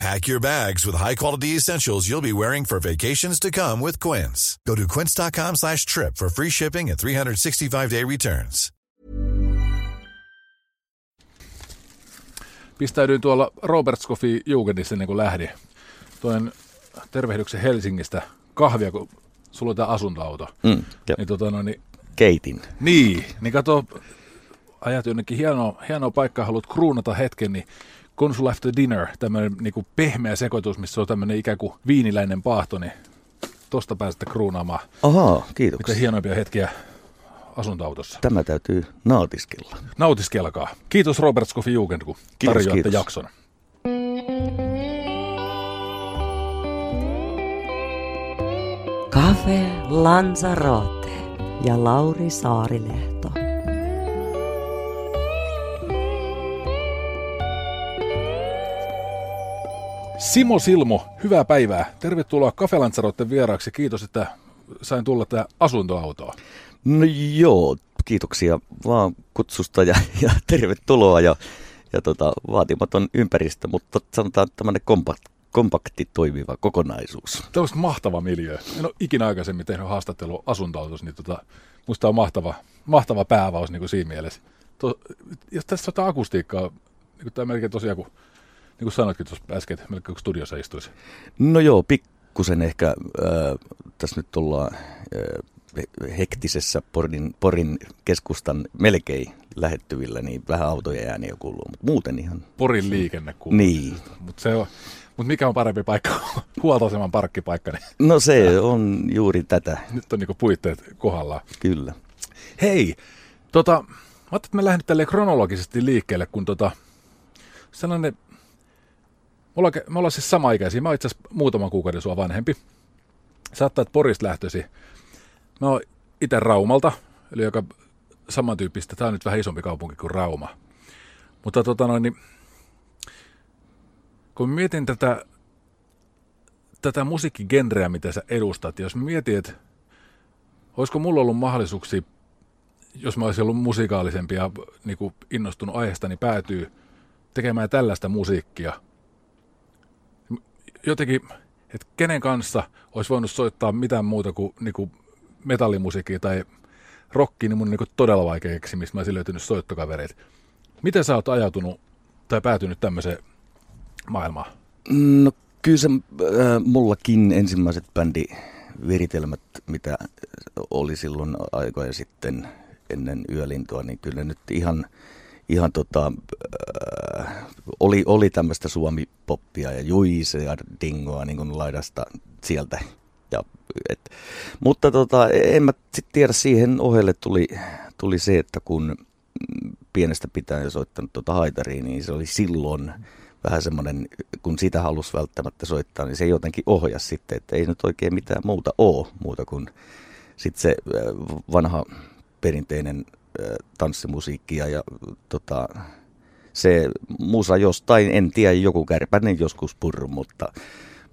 Pack your bags with high-quality essentials you'll be wearing for vacations to come with Quince. Go to quince.com slash trip for free shipping and 365-day returns. Pistäydyin tuolla Robert Coffee Jugendissa ennen kuin lähdin. Toin tervehdyksen Helsingistä kahvia, kun sulla on tämä asuntoauto. Mm, Niin, tota, no, niin, keitin. niin, niin kato, ajat jonnekin hienoa, hienoa paikkaa, haluat kruunata hetken, niin Consul After Dinner, tämmöinen niin pehmeä sekoitus, missä on tämmöinen ikään kuin viiniläinen paahto, niin tosta pääsette kruunaamaan Ahaa, mitä kiitoksia. hienoimpia hetkiä asuntoautossa. Tämä täytyy nautiskella. Nautiskelkaa. Kiitos Robert Scoffin Jugend, kun Kiitos, tarjoatte kiitos. jakson. Cafe Lanzarote ja Lauri Saarilehto. Simo Silmo, hyvää päivää. Tervetuloa Cafe Lanzarotten vieraaksi. Kiitos, että sain tulla tähän asuntoautoon. No joo, kiitoksia vaan kutsusta ja, ja tervetuloa ja, ja tota, vaatimaton ympäristö, mutta sanotaan tämmöinen kompakti, kompakti toimiva kokonaisuus. Tämä on mahtava miljö. En ole ikinä aikaisemmin tehnyt haastattelua asuntoautossa, niin tota, musta on mahtava, mahtava pääavaus niin kuin siinä mielessä. To, jos tässä on akustiikkaa, niin tämä melkein tosiaan, kun, niin kuin sanoitkin tuossa äsken, että melkein kuin studiossa istuisi. No joo, pikkusen ehkä äh, tässä nyt ollaan äh, hektisessä Porin, Porin keskustan melkein lähettyvillä, niin vähän autojen ääniä kuuluu, mutta muuten ihan... Porin liikenne kuuluu. Niin. Mutta se on, mutta mikä on parempi paikka? Huoltoaseman parkkipaikka, niin No se on juuri tätä, nyt on niinku puitteet kohdallaan. kyllä. Hei, tota, mä ajattelin, että me lähden tälleen kronologisesti liikkeelle, kun tota, sellainen, me ollaan, me ollaan siis sama-ikäisiä, mä oon itse asiassa muutaman kuukauden sua vanhempi. Saattaa, että Porista lähtösi. Mä oon itse Raumalta, eli joka samantyyppistä, tää on nyt vähän isompi kaupunki kuin Rauma. Mutta tota noin, niin, kun mietin tätä, tätä musiikkigenreä, mitä sä edustat, jos mietin, että olisiko mulla ollut mahdollisuuksia jos mä olisin ollut musikaalisempi ja niin kuin innostunut aiheesta, niin päätyy tekemään tällaista musiikkia. Jotenkin, että kenen kanssa olisi voinut soittaa mitään muuta kuin, niin kuin metallimusiikkia tai rockia, niin mun on niin todella vaikea keksiä, mistä mä olisin löytynyt soittokavereita. Miten sä oot ajautunut tai päätynyt tämmöiseen maailmaan? No kyllä se äh, mullakin ensimmäiset bändiviritelmät, mitä oli silloin aikoja sitten ennen yölintoa, niin kyllä nyt ihan, ihan tota, äh, oli, oli tämmöistä suomipoppia ja juise ja dingoa niin kuin laidasta sieltä. Ja, et, mutta tota, en mä sit tiedä, siihen ohelle tuli, tuli se, että kun pienestä pitäen soittanut tuota haitariin, niin se oli silloin vähän semmoinen, kun sitä halusi välttämättä soittaa, niin se jotenkin ohjasi sitten, että ei nyt oikein mitään muuta ole, muuta kuin sitten se äh, vanha perinteinen äh, tanssimusiikki ja, tota, se musa jostain, en tiedä, joku kärpänen joskus purru, mutta,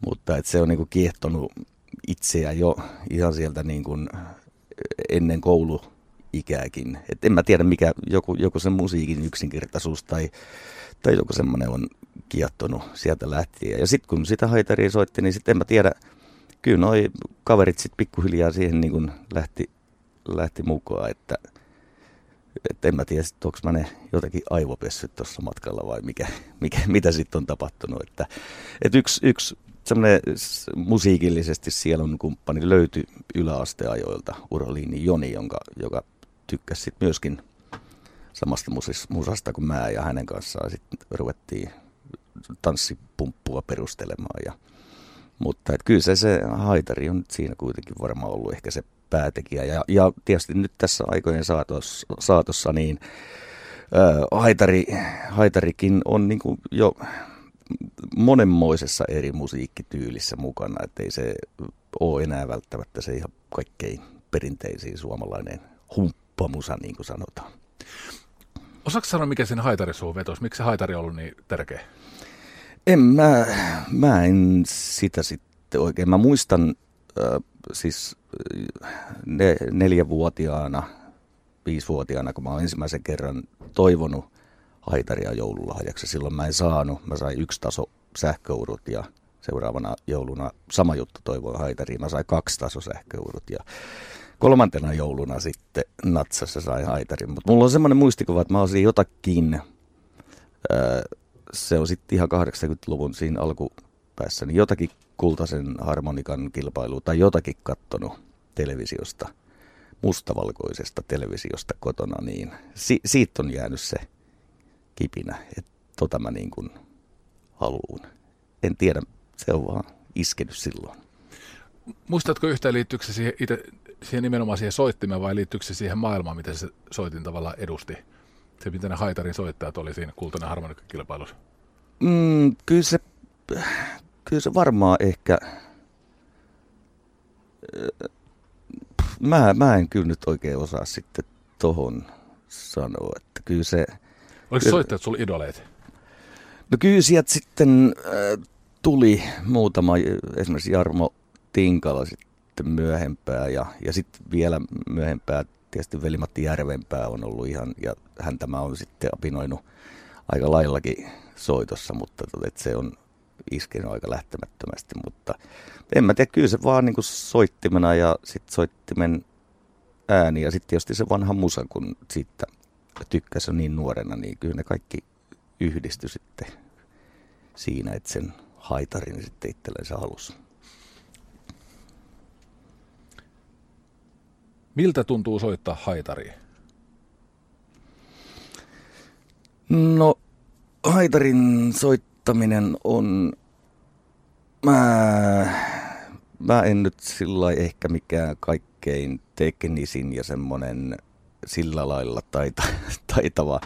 mutta et se on niinku kiehtonut itseä jo ihan sieltä niinku ennen kouluikääkin. Et en mä tiedä, mikä joku, joku sen musiikin yksinkertaisuus tai, tai joku semmoinen on kiehtonut sieltä lähtien. Ja sitten kun sitä haitaria soitti, niin sitten en mä tiedä, kyllä noi kaverit sitten pikkuhiljaa siihen niin kuin lähti, lähti mukaan, että, että en mä tiedä, onko mä ne jotenkin aivopessyt tuossa matkalla vai mikä, mikä, mitä sitten on tapahtunut. Että, että yksi, yksi semmoinen musiikillisesti sielun kumppani löytyi yläasteajoilta, Uraliini Joni, jonka, joka tykkäsi sit myöskin samasta musasta kuin mä ja hänen kanssaan sitten ruvettiin tanssipumppua perustelemaan. Ja, mutta et kyllä se, se haitari on nyt siinä kuitenkin varmaan ollut ehkä se päätekijä. Ja, ja tietysti nyt tässä aikojen saatossa, saatossa niin ää, haitari, haitarikin on niin kuin jo monenmoisessa eri musiikkityylissä mukana, ettei se ole enää välttämättä se ihan kaikkein perinteisin suomalainen humppa poppamusa, niin kuin sanotaan. Osaatko sanoa, mikä sen haitari suun vetos? Miksi se haitari on ollut niin tärkeä? En mä, mä en sitä sitten oikein. Mä muistan äh, siis ne, neljävuotiaana, viisivuotiaana, kun mä oon ensimmäisen kerran toivonut haitaria joululahjaksi. Silloin mä en saanut. Mä sain yksi taso sähköurut ja seuraavana jouluna sama juttu toivoin haitariin. Mä sain kaksi taso sähköurut ja kolmantena jouluna sitten natsassa sai haitarin. Mutta mulla on semmoinen muistikuva, että mä olisin jotakin, se on sitten ihan 80-luvun siinä alkupäässä, niin jotakin kultaisen harmonikan kilpailu tai jotakin kattonut televisiosta, mustavalkoisesta televisiosta kotona, niin si- siitä on jäänyt se kipinä, että tota mä niin kuin haluun. En tiedä, se on vaan iskenyt silloin. Muistatko yhtään liittyykö se siihen, itse, siihen nimenomaan siihen soittimeen vai liittyykö se siihen maailmaan, miten se soitin tavallaan edusti? Se, miten ne haitarin soittajat oli siinä kultainen harmonikkakilpailussa? Mm, kyllä, se, kyllä se varmaan ehkä... Mä, mä en kyllä nyt oikein osaa sitten tohon sanoa, että kyllä se... Oliko kyllä, soittajat sulla idoleet? No kyllä sieltä sitten äh, tuli muutama, esimerkiksi Jarmo Tinkala sitten myöhempää ja, ja sitten vielä myöhempää tietysti Veli-Matti Järvenpää on ollut ihan, ja hän tämä on sitten apinoinut aika laillakin soitossa, mutta että se on iskenyt aika lähtemättömästi, mutta en mä tiedä, kyllä se vaan niin kuin soittimena ja sitten soittimen ääni ja sitten tietysti se vanha musa, kun siitä tykkäsi niin nuorena, niin kyllä ne kaikki yhdistyi sitten siinä, että sen haitarin sitten itsellensä halusi. Miltä tuntuu soittaa haitaria? No, haitarin soittaminen on... Mä, mä en nyt sillä ehkä mikään kaikkein teknisin ja semmonen sillä lailla taita, taitava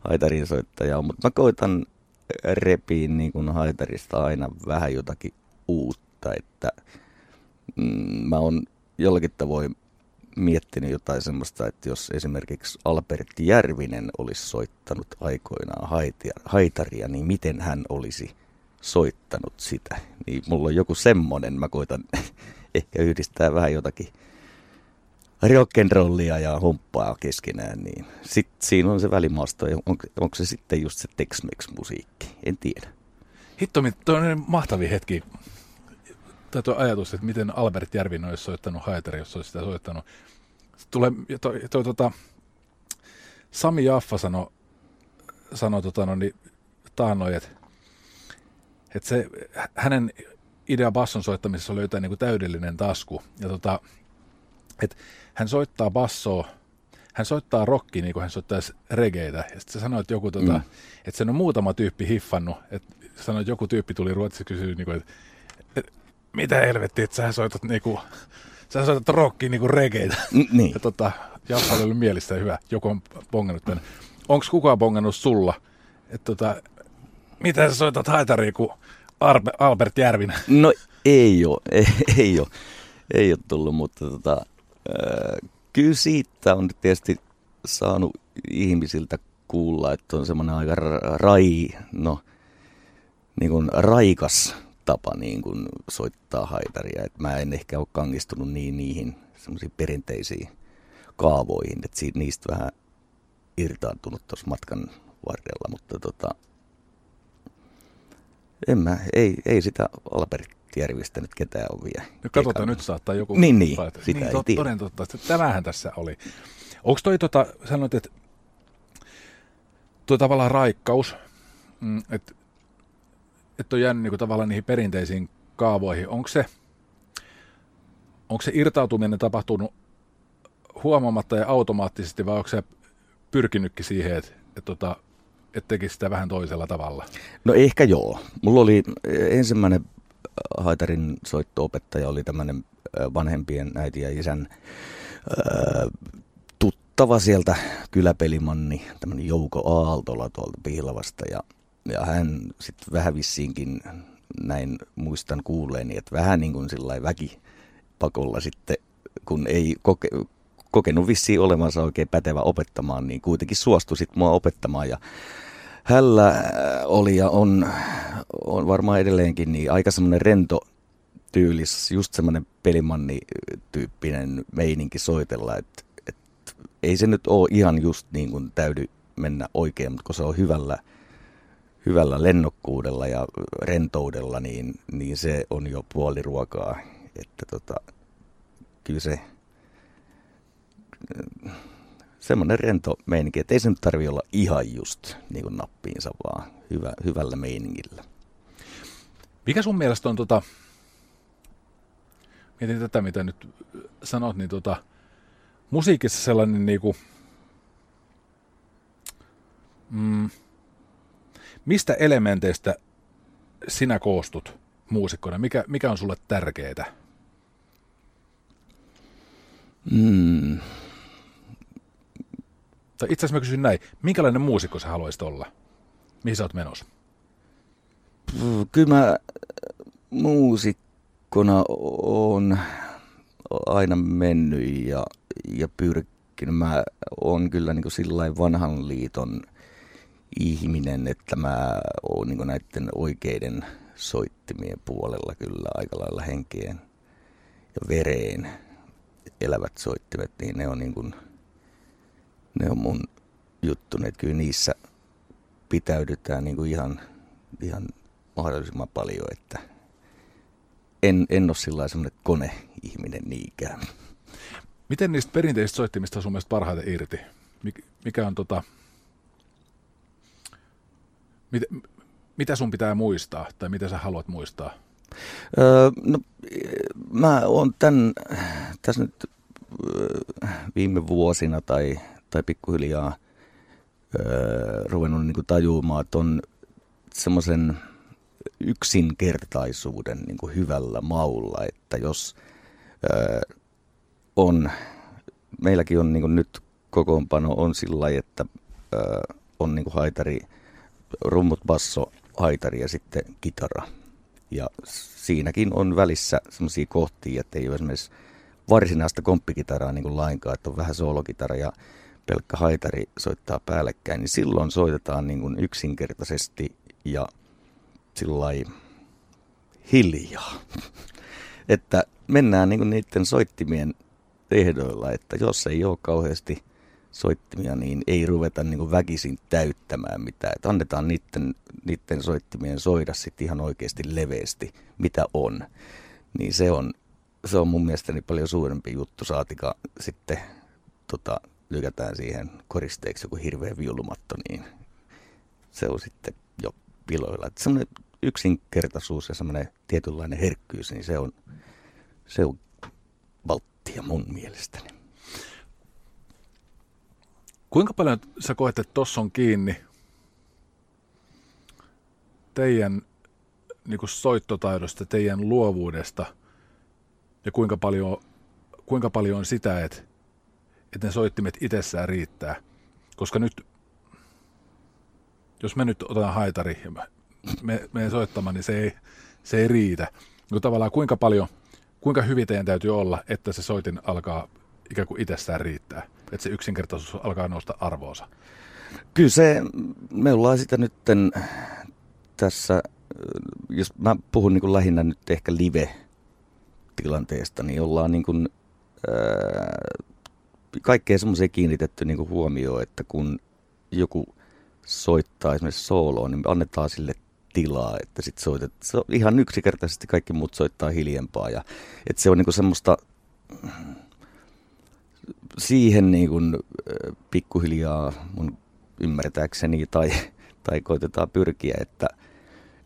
haitarin soittaja mutta mä koitan repiin niin kuin haitarista aina vähän jotakin uutta, että mm, mä oon jollakin tavoin miettinyt jotain semmoista, että jos esimerkiksi Albertti Järvinen olisi soittanut aikoinaan haitaria, niin miten hän olisi soittanut sitä. Niin mulla on joku semmonen, mä koitan ehkä yhdistää vähän jotakin rock'n'rollia ja humppaa keskenään, niin sitten siinä on se välimaasto. On, onko se sitten just se Tex-Mex-musiikki? En tiedä. Hitto, on mahtavia hetki. Tai tuo ajatus, että miten Albert Järvinen olisi soittanut haitari, jos olisi sitä soittanut. Tulee, toi, toi, tota, Sami Jaffa sanoi sano, tota, no, niin, taannoin, että, että se, hänen idea basson soittamisessa oli jotain niin kuin täydellinen tasku. Ja tota, että hän soittaa bassoa, hän soittaa rockia niin kuin hän soittaisi regeitä. Ja sitten sanoi, että joku, tota, mm. että sen on muutama tyyppi hiffannut. Että sanoi, että joku tyyppi tuli Ruotsissa kysyä, niin kuin, että mitä helvettiä, että sä soitat niin kuin, sä soitat rockia niin kuin regeitä. Niin. Ja tota, Jaffa oli mielestä hyvä. Joku on bongannut tänne. Onko kukaan bongannut sulla? Että tota, mitä sä soitat haitariin kuin Albert Järvinen? No ei ole, ei, ei ole. Ei ole tullut, mutta tota, kyllä siitä on tietysti saanut ihmisiltä kuulla, että on semmoinen aika rai, no, niin kuin raikas tapa niin kuin soittaa haitaria. Et mä en ehkä ole kangistunut niin niihin semmoisiin perinteisiin kaavoihin, että siitä, niistä vähän irtaantunut tuossa matkan varrella, mutta tota, en mä, ei, ei sitä Albert Järvistä nyt ketään on vielä. No katsotaan, nyt saattaa joku... Niin, niin, sitä niin, ei to, tiedä. Toden totta, että tämähän tässä oli. Onko toi, tota, sanoit, että tuo tavallaan raikkaus, mm, et on jäänyt niin tavallaan niihin perinteisiin kaavoihin, onko se, onko se irtautuminen tapahtunut huomaamatta ja automaattisesti vai onko se pyrkinytkin siihen, että, että, tota, että tekisi sitä vähän toisella tavalla? No ehkä joo. Mulla oli ensimmäinen haitarin soittoopettaja oli tämmöinen vanhempien äiti ja isän tuttava sieltä kyläpelimanni, tämmöinen Jouko Aaltola tuolta Piilavasta ja, ja hän sitten vähän vissiinkin näin muistan kuulleeni, että vähän niin kuin sillä väkipakolla sitten, kun ei koke, kokenut vissiin olevansa oikein pätevä opettamaan, niin kuitenkin suostui sitten mua opettamaan. Ja hällä äh, oli ja on, on varmaan edelleenkin niin aika semmoinen rento tyylis, just semmoinen pelimanni-tyyppinen meininki soitella, että et, ei se nyt ole ihan just niin kuin täydy mennä oikein, mutta kun se on hyvällä, hyvällä lennokkuudella ja rentoudella, niin, niin se on jo puoli ruokaa. Että tota, kyllä se semmoinen rento meininki, että ei se nyt tarvi olla ihan just niin kuin nappiinsa, vaan hyvä, hyvällä meiningillä. Mikä sun mielestä on tota, mietin tätä mitä nyt sanot, niin tota, musiikissa sellainen niinku, mm, elementeistä sinä koostut muusikkona? Mikä, mikä on sulle tärkeää? Mm. Tai itse asiassa mä kysyn näin, minkälainen muusikko sä haluaisit olla? Mihin sä oot menossa? Kyllä mä muusikkona on aina mennyt ja, ja pyrkinyt. Mä oon kyllä niin sillä vanhan liiton ihminen, että mä oon niin näiden oikeiden soittimien puolella kyllä aika lailla henkeen ja vereen elävät soittimet, niin ne on niin kuin, ne on mun juttu, että kyllä niissä pitäydytään niin kuin ihan, ihan mahdollisimman paljon, että en, en ole sillä semmoinen koneihminen niinkään. Miten niistä perinteisistä soittimista on sun mielestä parhaiten irti? Mikä on tota... Mit, mitä sun pitää muistaa tai mitä sä haluat muistaa? Öö, no, mä oon tämän, tässä nyt viime vuosina tai, tai pikkuhiljaa öö, ruvennut niin tajumaan, että on semmoisen yksinkertaisuuden niin kuin hyvällä maulla, että jos öö, on, meilläkin on niin kuin nyt kokoonpano on sillä lailla, että öö, on niin kuin haitari, rummut, basso, haitari ja sitten kitara. Ja siinäkin on välissä semmoisia kohtia, että ei ole esimerkiksi varsinaista komppikitaraa niin kuin lainkaan, että on vähän soolokitara ja pelkkä haitari soittaa päällekkäin, niin silloin soitetaan niin kuin yksinkertaisesti ja sillä hiljaa. että mennään niin kuin niiden soittimien ehdoilla, että jos ei ole kauheasti soittimia, niin ei ruveta niin kuin väkisin täyttämään mitään. Että annetaan niiden, niiden soittimien soida sitten ihan oikeasti leveästi, mitä on. Niin se on, se on mun mielestäni paljon suurempi juttu, saatika sitten tota, lykätään siihen koristeeksi joku hirveä viulumatto, niin se on sitten jo piloilla. Että semmoinen yksinkertaisuus ja semmoinen tietynlainen herkkyys, niin se on, se on valttia mun mielestäni. Kuinka paljon sä koet, että tuossa on kiinni teidän niin kuin soittotaidosta, teidän luovuudesta ja kuinka paljon, kuinka paljon on sitä, että, että ne soittimet itsessään riittää. Koska nyt, jos me nyt otetaan haitari ja me, me soittamaan, niin se ei, se ei riitä. No tavallaan kuinka paljon, kuinka hyvin teidän täytyy olla, että se soitin alkaa ikään kuin itsessään riittää, että se yksinkertaisuus alkaa nousta arvoonsa? Kyllä se, me ollaan sitä nyt tässä, jos mä puhun niin kuin lähinnä nyt ehkä live-tilanteesta, niin ollaan niin kuin, ää, kaikkea semmoiseen kiinnitetty niin kuin huomioon, että kun joku soittaa esimerkiksi sooloon, niin annetaan sille tilaa, että sit soitet, se on ihan yksinkertaisesti kaikki muut soittaa hiljempaa ja että se on niinku semmoista siihen niin kuin pikkuhiljaa mun ymmärtääkseni tai, tai koitetaan pyrkiä, että,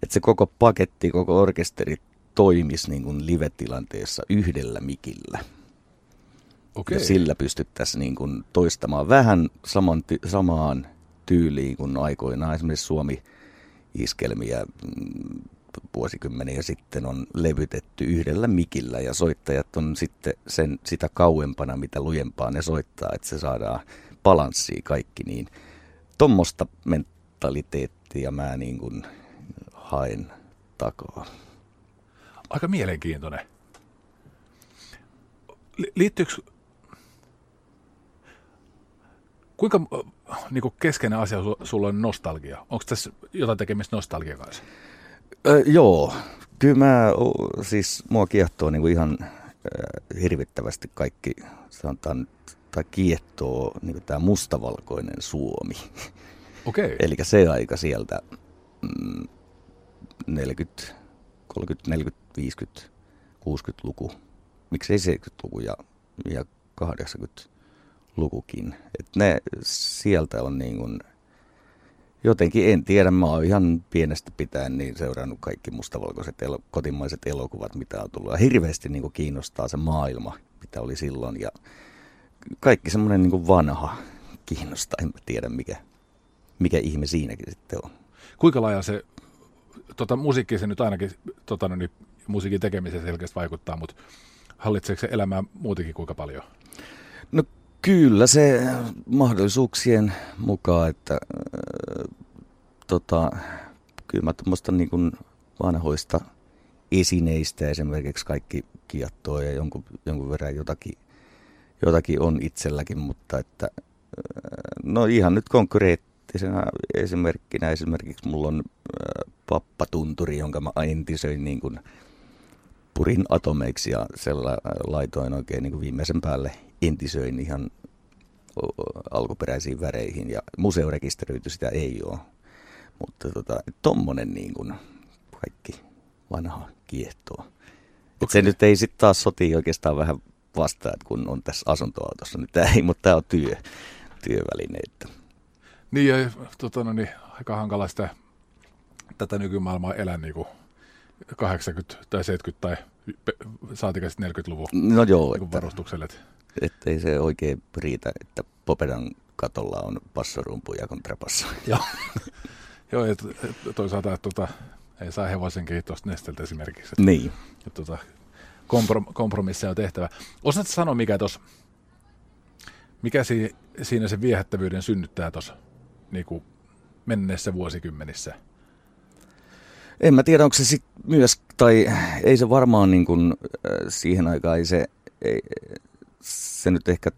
että se koko paketti, koko orkesteri toimisi niin kuin live-tilanteessa yhdellä mikillä. Okay. Ja sillä pystyttäisiin niin kuin toistamaan vähän saman, samaan tyyliin kuin aikoinaan esimerkiksi Suomi iskelmiä mm, vuosikymmeniä sitten on levytetty yhdellä mikillä ja soittajat on sitten sen, sitä kauempana, mitä lujempaa ne soittaa, että se saadaan balanssia kaikki, niin tuommoista mentaliteettia mä niin kuin haen takaa. Aika mielenkiintoinen. Liittyykö, Kuinka äh, niin kuin keskeinen asia su- sulla on nostalgia? Onko tässä jotain tekemistä nostalgia kanssa? Ö, joo, kyllä mä, siis mua kiehtoo niin kuin ihan äh, hirvittävästi kaikki, sanotaan tai kiehtoo niin tämä mustavalkoinen Suomi. Okei. Okay. Eli se aika sieltä mm, 40, 30, 40, 50, 60-luku, miksei 70-luku ja, ja 80-lukukin. Et ne sieltä on niin kuin, jotenkin en tiedä, mä oon ihan pienestä pitäen niin seurannut kaikki mustavalkoiset elo, kotimaiset elokuvat, mitä on tullut. Ja hirveästi niin kuin kiinnostaa se maailma, mitä oli silloin. Ja kaikki semmoinen niin vanha kiinnostaa, en mä tiedä mikä, mikä ihme siinäkin sitten on. Kuinka laaja se, tota, musiikki se nyt ainakin, tota, no niin, musiikin tekemiseen selkeästi vaikuttaa, mutta hallitseeko se elämää muutenkin kuinka paljon? No kyllä se mahdollisuuksien mukaan, että äh, tota, kyllä mä tuommoista niin vanhoista esineistä esimerkiksi kaikki kiettoo ja jonkun, jonkun verran jotakin, jotakin on itselläkin, mutta että äh, no ihan nyt konkreettisena esimerkkinä esimerkiksi mulla on äh, pappatunturi, jonka mä entisöin niin kuin purin atomeiksi ja sella laitoin oikein niin kuin viimeisen päälle entisöin ihan alkuperäisiin väreihin ja museorekisteröity sitä ei ole. Mutta tota, tommonen niin kuin kaikki vanha kiehtoo. Et se nyt ei sitten taas soti oikeastaan vähän vastaan, että kun on tässä asuntoautossa, niin tämä ei, mutta tämä on työ, työväline. Että. Niin, ja tota, no niin, aika hankala sitä, tätä nykymaailmaa elää niin kuin 80 tai 70 tai saatika sitten 40-luvun No joo, niin että, varustukselle. että- että ei se oikein riitä, että Popedan katolla on passorumpu ja kontrapasso. Joo, Joo et, et toisaalta että tota, ei saa hevosen kiinni tuosta nesteltä esimerkiksi. Että, Niin. et, tota, komprom, kompromisseja on tehtävä. Osaatko sanoa, mikä, tos, mikä si, siinä se viehättävyyden synnyttää tuossa niin menneessä vuosikymmenissä? En mä tiedä, onko se sit myös, tai ei se varmaan niin kuin, äh, siihen aikaan, ei se, ei, se nyt ehkä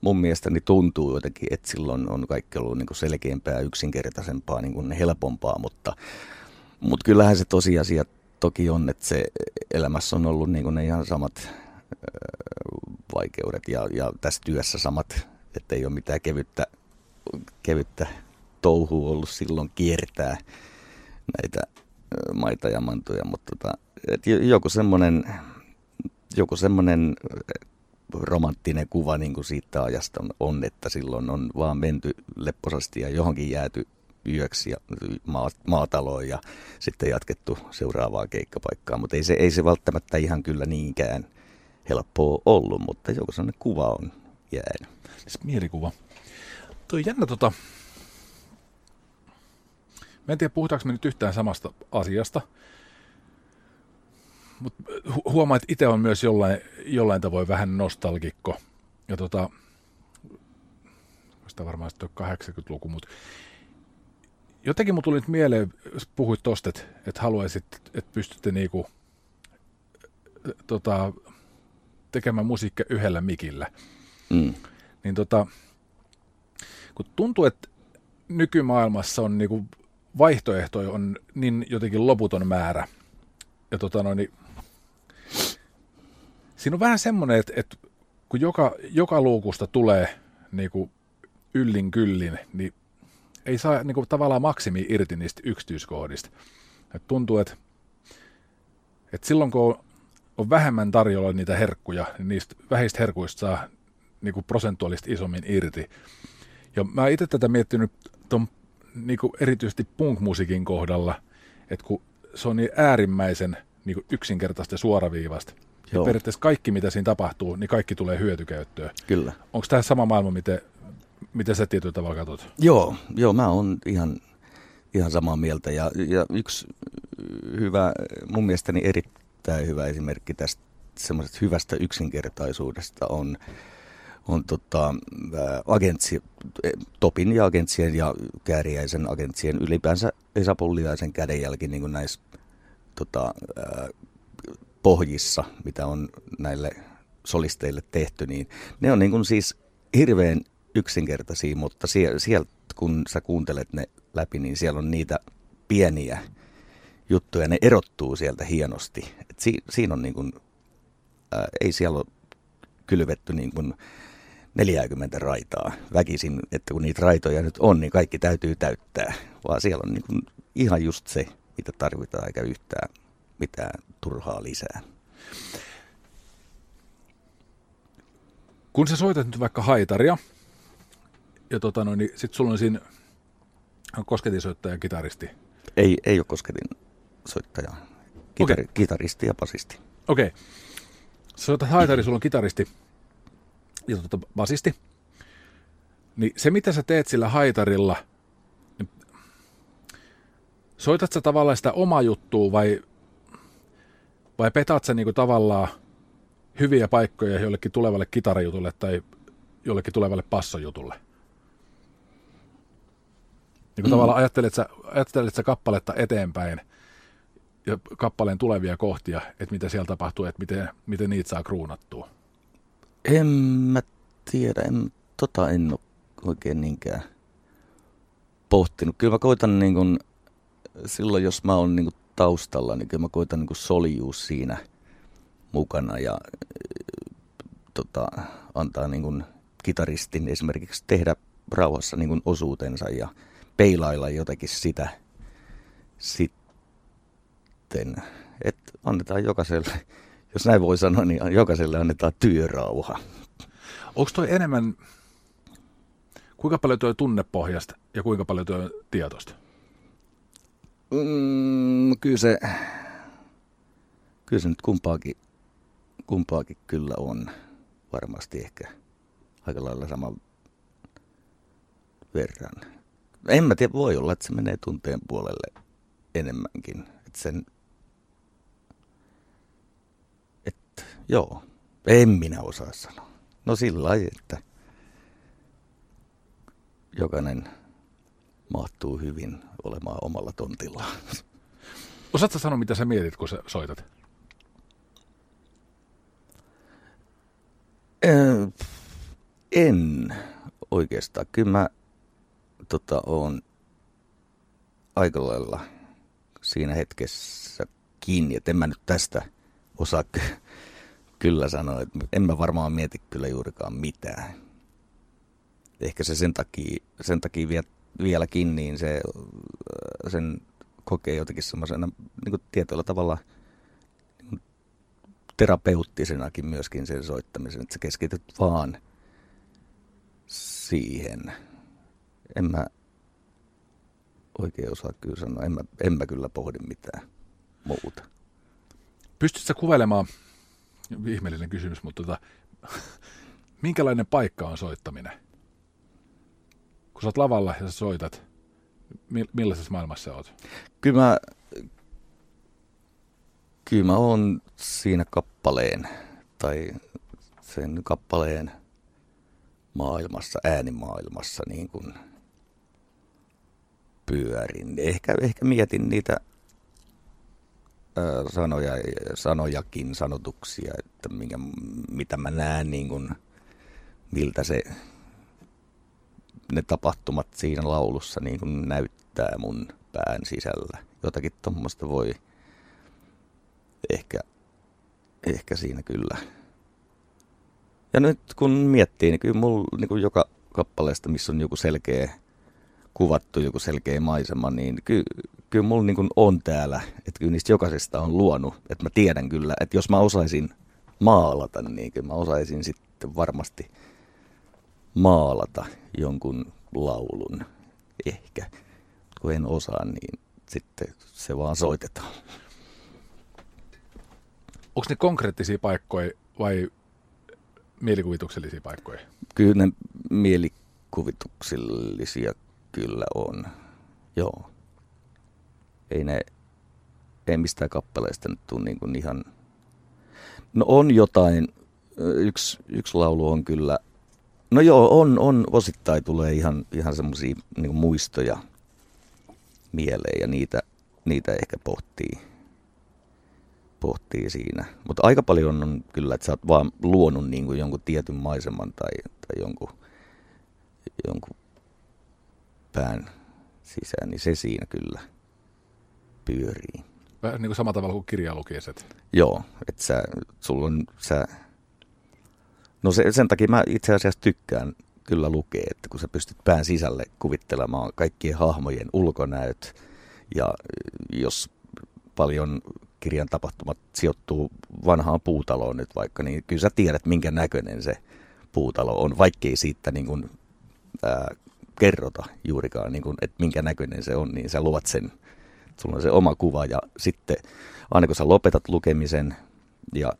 mun mielestäni tuntuu jotenkin, että silloin on kaikki ollut niin selkeämpää, yksinkertaisempaa, niin kuin helpompaa, mutta, mutta kyllähän se tosiasia toki on, että se elämässä on ollut niin ne ihan samat äh, vaikeudet ja, ja tässä työssä samat, että ei ole mitään kevyttä, kevyttä touhua ollut silloin kiertää näitä maita ja mantuja, mutta tota, et jo- joku semmoinen joku semmoinen romanttinen kuva niin kuin siitä ajasta on, että silloin on vaan menty lepposasti ja johonkin jääty yöksi ja maa, maataloon ja sitten jatkettu seuraavaa keikkapaikkaa, mutta ei se, ei se välttämättä ihan kyllä niinkään helppoa ollut, mutta joku sellainen kuva on jäänyt. Mielikuva. Tuo jännä tota... Mä en tiedä, puhutaanko me nyt yhtään samasta asiasta. Mutta hu- huomaa, että itse on myös jollain, jollain tavoin vähän nostalgikko. Ja tota... Sitä varmaan sitten on 80-luku, mutta jotenkin mun tuli nyt mieleen, jos puhuit tosta, että, että haluaisit, että pystytte niinku, tota, tekemään musiikkia yhdellä mikillä Mm. niin tota, kun tuntuu, että nykymaailmassa on niinku vaihtoehtoja on niin jotenkin loputon määrä. Ja tota noin, niin, siinä on vähän semmoinen, että, että kun joka, joka luukusta tulee niinku yllin kyllin, niin ei saa niinku tavallaan maksimi irti niistä yksityiskohdista. Et tuntuu, että, että silloin kun on, on vähemmän tarjolla niitä herkkuja, niin niistä vähistä herkuista saa niinku prosentuaalisesti isommin irti. Ja mä itse tätä miettinyt ton, niinku erityisesti punk-musiikin kohdalla, että kun se on niin äärimmäisen niinku yksinkertaista ja suoraviivasta. Ja Joo. periaatteessa kaikki, mitä siinä tapahtuu, niin kaikki tulee hyötykäyttöön. Kyllä. Onko tämä sama maailma, miten, miten sä tietyllä tavalla katsot? Joo, joo, mä oon ihan, ihan samaa mieltä. Ja, ja yksi hyvä, mun mielestäni erittäin hyvä esimerkki tästä semmoisesta hyvästä yksinkertaisuudesta on, on tota, ää, agentsi, Topin ja agentsien ja Kääriäisen agentsien ylipäänsä Esa Pulliaisen kädenjälki niin kuin näissä tota, ää, pohjissa, mitä on näille solisteille tehty, niin ne on niin kuin siis hirveän yksinkertaisia, mutta sieltä sielt, kun sä kuuntelet ne läpi, niin siellä on niitä pieniä juttuja, ne erottuu sieltä hienosti. Et si, siinä on niin kuin, ää, ei siellä ole kylvetty niin kuin 40 raitaa väkisin, että kun niitä raitoja nyt on, niin kaikki täytyy täyttää, vaan siellä on niin kuin ihan just se, mitä tarvitaan, eikä yhtään mitään turhaa lisää. Kun sä soitat nyt vaikka haitaria, ja tota no, niin sit sulla on siinä kosketinsoittaja ja kitaristi. Ei, ei ole kosketin soittaja, Kitar, okay. kitaristi ja basisti. Okei. Okay. Sä soitat haitari, sulla on kitaristi ja tota, basisti. Niin se, mitä sä teet sillä haitarilla, niin soitat sä tavallaan sitä omaa juttua vai, vai petaat sä niinku tavallaan hyviä paikkoja jollekin tulevalle kitarajutulle tai jollekin tulevalle passojutulle? Niin kuin mm. tavallaan ajattelet sä, ajattelet sä kappaletta eteenpäin ja kappaleen tulevia kohtia, että mitä siellä tapahtuu, että miten, miten niitä saa kruunattua? En mä tiedä, en, tota en ole oikein niinkään pohtinut. Kyllä mä koitan niin kun, silloin, jos mä oon niin kun taustalla, niin kyllä mä koitan niin soljuu siinä mukana ja tota, antaa niin kun kitaristin esimerkiksi tehdä rauhassa niin kun osuutensa ja peilailla jotenkin sitä sitten, että annetaan jokaiselle, jos näin voi sanoa, niin jokaiselle annetaan työrauha. Onko toi enemmän, kuinka paljon tuo tunnepohjasta ja kuinka paljon tuo tietoista? Mm, kyllä se, kyllä se nyt kumpaakin, kumpaakin kyllä on varmasti ehkä aika lailla saman verran en mä tiedä, voi olla, että se menee tunteen puolelle enemmänkin. Että sen, että joo, en minä osaa sanoa. No sillä lailla, että jokainen mahtuu hyvin olemaan omalla tontillaan. Osaatko sanoa, mitä sä mietit, kun sä soitat? En oikeastaan. Kyllä mä tota, on aika lailla siinä hetkessä kiinni, että en mä nyt tästä osaa kyllä sanoa, että en mä varmaan mieti kyllä juurikaan mitään. Ehkä se sen takia, sen takia vie, vieläkin, niin se, sen kokee jotenkin semmoisena niin tietyllä tavalla niin terapeuttisenakin myöskin sen soittamisen, että sä keskityt vaan siihen en mä oikein osaa kyllä sanoa. En mä, en mä kyllä pohdi mitään muuta. Pystytkö kuvailemaan, ihmeellinen kysymys, mutta tota, minkälainen paikka on soittaminen? Kun sä oot lavalla ja sä soitat, millaisessa maailmassa oot? Kyllä mä, kyllä mä oon siinä kappaleen tai sen kappaleen maailmassa, äänimaailmassa niin kuin – pyörin. Ehkä, ehkä mietin niitä sanoja, sanojakin, sanotuksia, että minkä, mitä mä näen, niin kuin, miltä se, ne tapahtumat siinä laulussa niin kuin näyttää mun pään sisällä. Jotakin tuommoista voi ehkä, ehkä siinä kyllä. Ja nyt kun miettii, niin kyllä mulla niin kuin joka kappaleesta, missä on joku selkeä kuvattu joku selkeä maisema, niin ky, kyllä mulla niin on täällä, että kyllä niistä jokaisesta on luonut, että mä tiedän kyllä, että jos mä osaisin maalata, niin kyllä mä osaisin sitten varmasti maalata jonkun laulun ehkä. Kun en osaa, niin sitten se vaan soitetaan. Onko ne konkreettisia paikkoja vai mielikuvituksellisia paikkoja? Kyllä ne mielikuvituksellisia kyllä on. Joo. Ei ne, ei mistään kappaleista nyt tule niin kuin ihan... No on jotain, yksi, yksi laulu on kyllä, no joo, on, on. Osittain tulee ihan, ihan semmoisia niin muistoja mieleen ja niitä, niitä ehkä pohtii, pohtii siinä. Mutta aika paljon on kyllä, että sä oot vaan luonut niin kuin jonkun tietyn maiseman tai, tai jonkun jonkun pään sisään, niin se siinä kyllä pyörii. Vähän niin kuin samalla tavalla kuin kirjalukiaiset. Joo, että sä, sulla on, sä, no se, sen takia mä itse asiassa tykkään kyllä lukea, että kun sä pystyt pään sisälle kuvittelemaan kaikkien hahmojen ulkonäöt ja jos paljon kirjan tapahtumat sijoittuu vanhaan puutaloon nyt vaikka, niin kyllä sä tiedät, minkä näköinen se puutalo on, vaikkei siitä niin kuin, ää, kerrota juurikaan, niin kuin, että minkä näköinen se on, niin sä luot sen, sulla on se oma kuva ja sitten aina kun sä lopetat lukemisen ja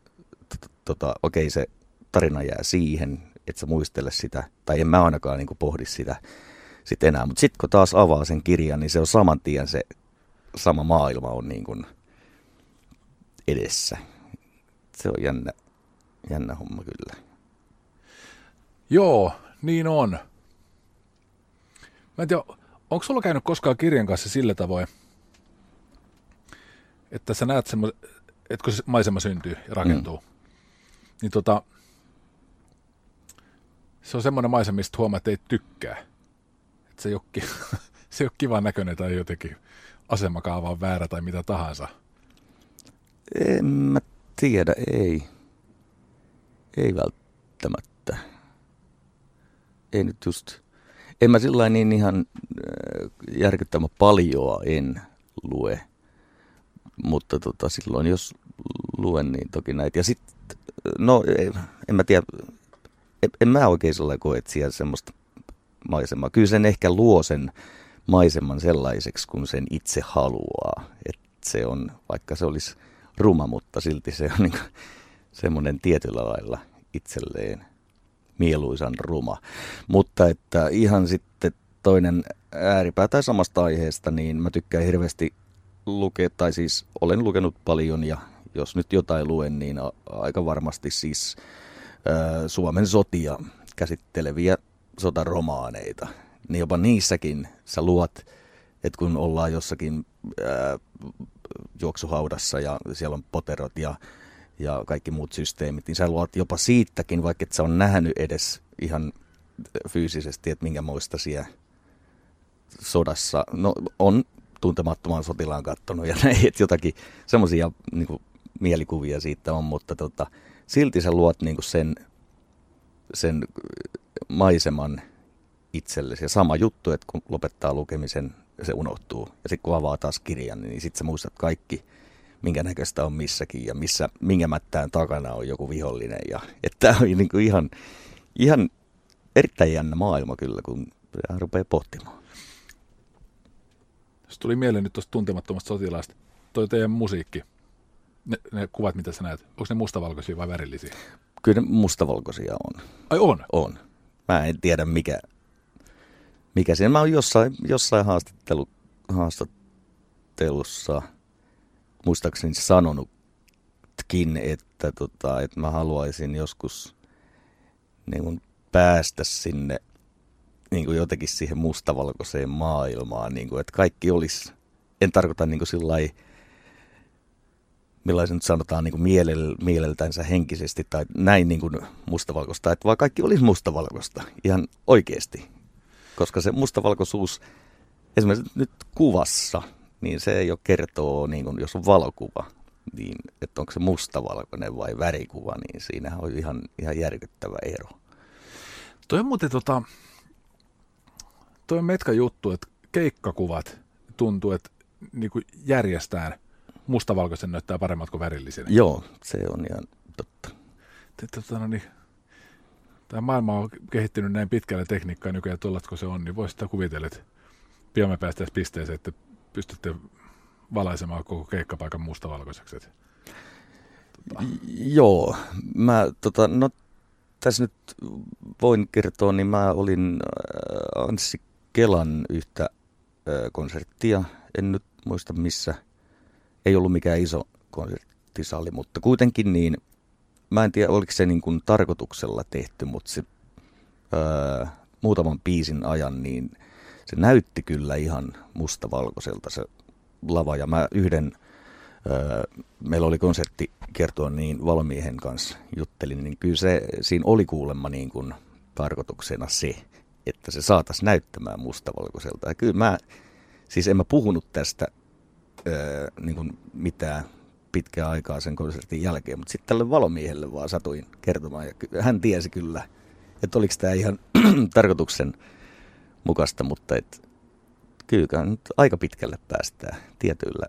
tota, okei se tarina jää siihen, että sä muistele sitä, tai en mä ainakaan niin pohdi sitä sit enää, mutta sitten kun taas avaa sen kirjan, niin se on saman tien se sama maailma on niin kuin edessä. Se on jännä, jännä homma kyllä. Joo, niin on. Mä en tiedä, onko sulla käynyt koskaan kirjan kanssa sillä tavoin, että sä näet semmoisen, että kun se maisema syntyy ja rakentuu, mm. niin tota, se on semmoinen maisema, mistä huomaa, että ei tykkää. Että se ei ole, se ei ole kivan näköinen tai jotenkin asemakaava on väärä tai mitä tahansa. En mä tiedä, ei. Ei välttämättä. Ei nyt just, en mä sillä niin ihan äh, järkyttävän paljoa en lue. Mutta tota, silloin jos luen, niin toki näitä. Ja sitten, no en mä tiedä, en, en mä oikein sillä koe etsiä semmoista maisemaa. Kyllä sen ehkä luo sen maiseman sellaiseksi, kun sen itse haluaa. Että se on, vaikka se olisi ruma, mutta silti se on niin semmoinen tietyllä lailla itselleen mieluisan ruma. Mutta että ihan sitten toinen ääripää tai samasta aiheesta, niin mä tykkään hirveästi lukea, tai siis olen lukenut paljon ja jos nyt jotain luen, niin aika varmasti siis ää, Suomen sotia käsitteleviä sotaromaaneita. Niin jopa niissäkin sä luot, että kun ollaan jossakin ää, juoksuhaudassa ja siellä on poterot ja, ja kaikki muut systeemit, niin sä luot jopa siitäkin, vaikka et sä on nähnyt edes ihan fyysisesti, että minkä muista siellä sodassa, no on tuntemattoman sotilaan kattonut ja näin, että jotakin semmoisia niin mielikuvia siitä on, mutta tota, silti sä luot niin sen, sen maiseman itsellesi. Ja sama juttu, että kun lopettaa lukemisen, se unohtuu. Ja sitten kun avaa taas kirjan, niin sitten sä muistat kaikki, minkä näköistä on missäkin ja missä, minkä mättään takana on joku vihollinen. Ja, että tämä on niin kuin ihan, ihan erittäin jännä maailma kyllä, kun rupeaa pohtimaan. Se tuli mieleen nyt tuosta tuntemattomasta sotilaasta. Toi teidän musiikki, ne, ne kuvat, mitä sä näet, onko ne mustavalkoisia vai värillisiä? Kyllä ne mustavalkoisia on. Ai on? On. Mä en tiedä mikä, mikä siinä. Mä oon jossain, jossain haastattelu, haastattelussa muistaakseni sanonutkin, että, tota, että mä haluaisin joskus niin päästä sinne niin kuin jotenkin siihen mustavalkoiseen maailmaan, niin kuin, että kaikki olisi, en tarkoita niin sillä millaisen nyt sanotaan niin kuin mielel, mieleltänsä henkisesti tai näin niin kuin mustavalkoista, että vaan kaikki olisi mustavalkoista ihan oikeasti. Koska se mustavalkoisuus esimerkiksi nyt kuvassa, niin se jo kertoo, niin kuin, jos on valokuva, niin että onko se mustavalkoinen vai värikuva, niin siinä on ihan, ihan järkyttävä ero. Toi on muuten tota, toi on metka juttu, että keikkakuvat tuntuu, että niin kuin järjestään mustavalkoisen näyttää paremmat kuin värillisen. Joo, se on ihan totta. Tota, no niin, tämä maailma on kehittynyt näin pitkälle tekniikkaa nykyään kun se on, niin voisi sitä kuvitella, että pian me päästäisiin pisteeseen, että pystytte valaisemaan koko keikkapaikan mustavalkoiseksi. Että, tota. Joo, mä tota, no tässä nyt voin kertoa, niin mä olin äh, Anssi Kelan yhtä konserttia, en nyt muista missä, ei ollut mikään iso konserttisali, mutta kuitenkin niin, mä en tiedä oliko se niin kuin tarkoituksella tehty, mutta se öö, muutaman piisin ajan, niin se näytti kyllä ihan mustavalkoiselta se lava. Ja mä yhden, öö, meillä oli konsertti kertoa niin valmiihen kanssa juttelin, niin kyllä se, siinä oli kuulemma niin kuin tarkoituksena se, että se saataisiin näyttämään mustavalkoiselta. Ja kyllä mä, siis en mä puhunut tästä öö, niin kuin mitään pitkää aikaa sen konsertin jälkeen, mutta sitten tälle valomiehelle vaan satuin kertomaan. Ja hän tiesi kyllä, että oliko tämä ihan tarkoituksen mukaista, mutta et, kyllä nyt aika pitkälle päästään tietyillä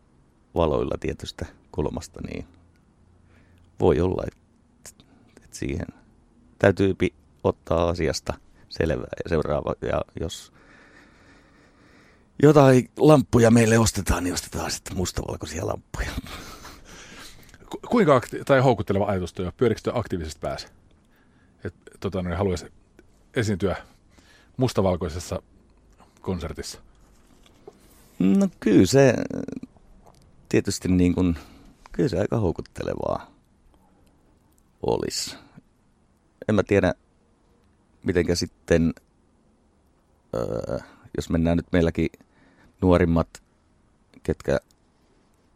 valoilla tietystä kulmasta, niin voi olla, että, että siihen täytyy ottaa asiasta selvää ja seuraava, ja jos jotain lamppuja meille ostetaan, niin ostetaan sitten mustavalkoisia lamppuja. Kuinka akti- tai houkutteleva ajatus tuo, pyörikö aktiivisesti pääse? Että tota, niin haluaisi esiintyä mustavalkoisessa konsertissa? No kyllä se tietysti niin kuin, kyllä se aika houkuttelevaa olisi. En mä tiedä, mitenkä sitten, öö, jos mennään nyt meilläkin nuorimmat, ketkä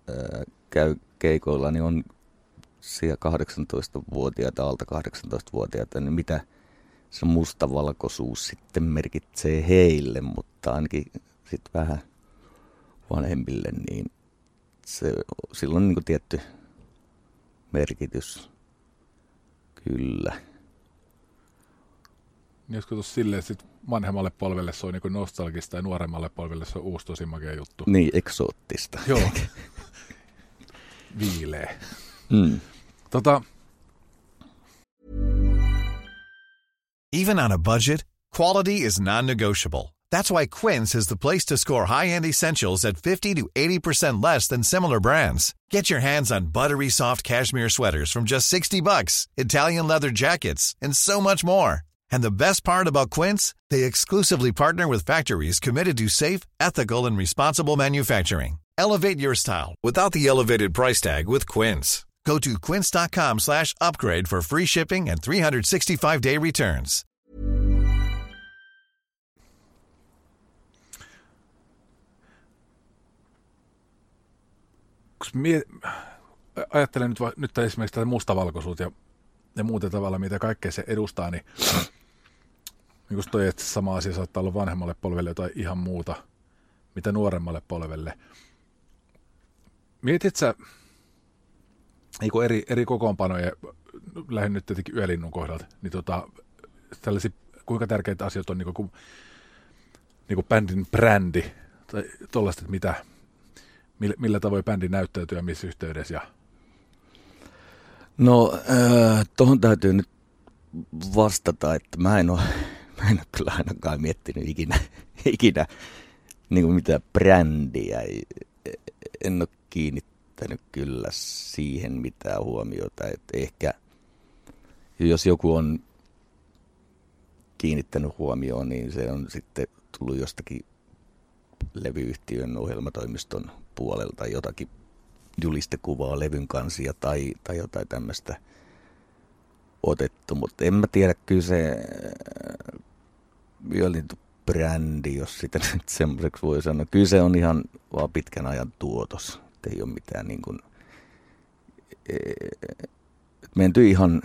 öö, käy keikoilla, niin on siellä 18-vuotiaita, alta 18-vuotiaita, niin mitä se mustavalkoisuus sitten merkitsee heille, mutta ainakin sitten vähän vanhemmille, niin se, sillä on niin tietty merkitys. Kyllä. Niin joskus silleen, sit vanhemmalle polvelle se on niin nostalgista ja nuoremmalle polvelle se on uusi tosi makea juttu. Niin, eksoottista. Joo. Viilee. Mm. Tota... Even on a budget, quality is non-negotiable. That's why Quince is the place to score high-end essentials at 50 to 80% less than similar brands. Get your hands on buttery soft cashmere sweaters from just 60 bucks, Italian leather jackets, and so much more. And the best part about Quince, they exclusively partner with factories committed to safe, ethical, and responsible manufacturing. Elevate your style without the elevated price tag with Quince. Go to quince.com slash upgrade for free shipping and 365-day returns. Mie, ajattelen nyt, nyt esimerkiksi tätä mustavalkoisuutta ja, ja muuta tavalla, mitä kaikkea se edustaa, niin niin kuin toi, että sama asia saattaa olla vanhemmalle polvelle jotain ihan muuta, mitä nuoremmalle polvelle. Mietit sä niin eri, eri kokoonpanoja, lähinnä nyt tietenkin yölinnun kohdalta, niin tota, tällaisia, kuinka tärkeitä asioita on niin kuin, niin kuin bändin brändi, tai tuollaista, että mitä, millä, millä tavoin bändi näyttäytyy ja missä yhteydessä? Ja... No, äh, tuohon täytyy nyt vastata, että mä en ole mä en ole kyllä ainakaan miettinyt ikinä, ikinä niin kuin mitään brändiä. En ole kiinnittänyt kyllä siihen mitään huomiota. Että ehkä jos joku on kiinnittänyt huomioon, niin se on sitten tullut jostakin levyyhtiön ohjelmatoimiston puolelta jotakin julistekuvaa levyn kansia tai, tai jotain tämmöistä otettu, mutta en mä tiedä, kyllä se brändi, jos sitä nyt semmoiseksi voi sanoa. Kyllä se on ihan vaan pitkän ajan tuotos. Et ei ole mitään niin kuin, e, menty ihan,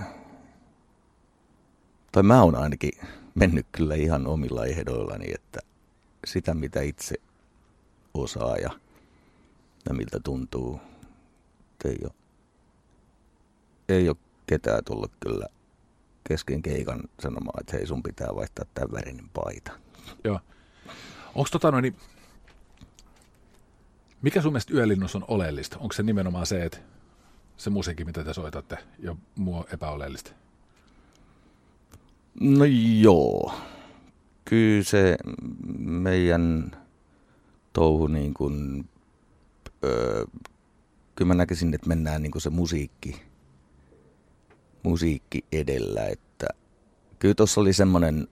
tai mä oon ainakin mennyt kyllä ihan omilla ehdoillani, että sitä mitä itse osaa ja, ja miltä tuntuu, ei ole, ei ole ketään tullut kyllä kesken keikan sanomaan, että hei sun pitää vaihtaa tämän värinen paita. Joo. Onko tota noin, niin mikä sun mielestä yölinnus on oleellista? Onko se nimenomaan se, että se musiikki, mitä te soitatte, ja muu epäoleellista? No joo. Kyllä se meidän touhu niin kuin, öö, kyllä mä näkisin, että mennään niin kuin se musiikki musiikki edellä, että kyllä tuossa oli semmoinen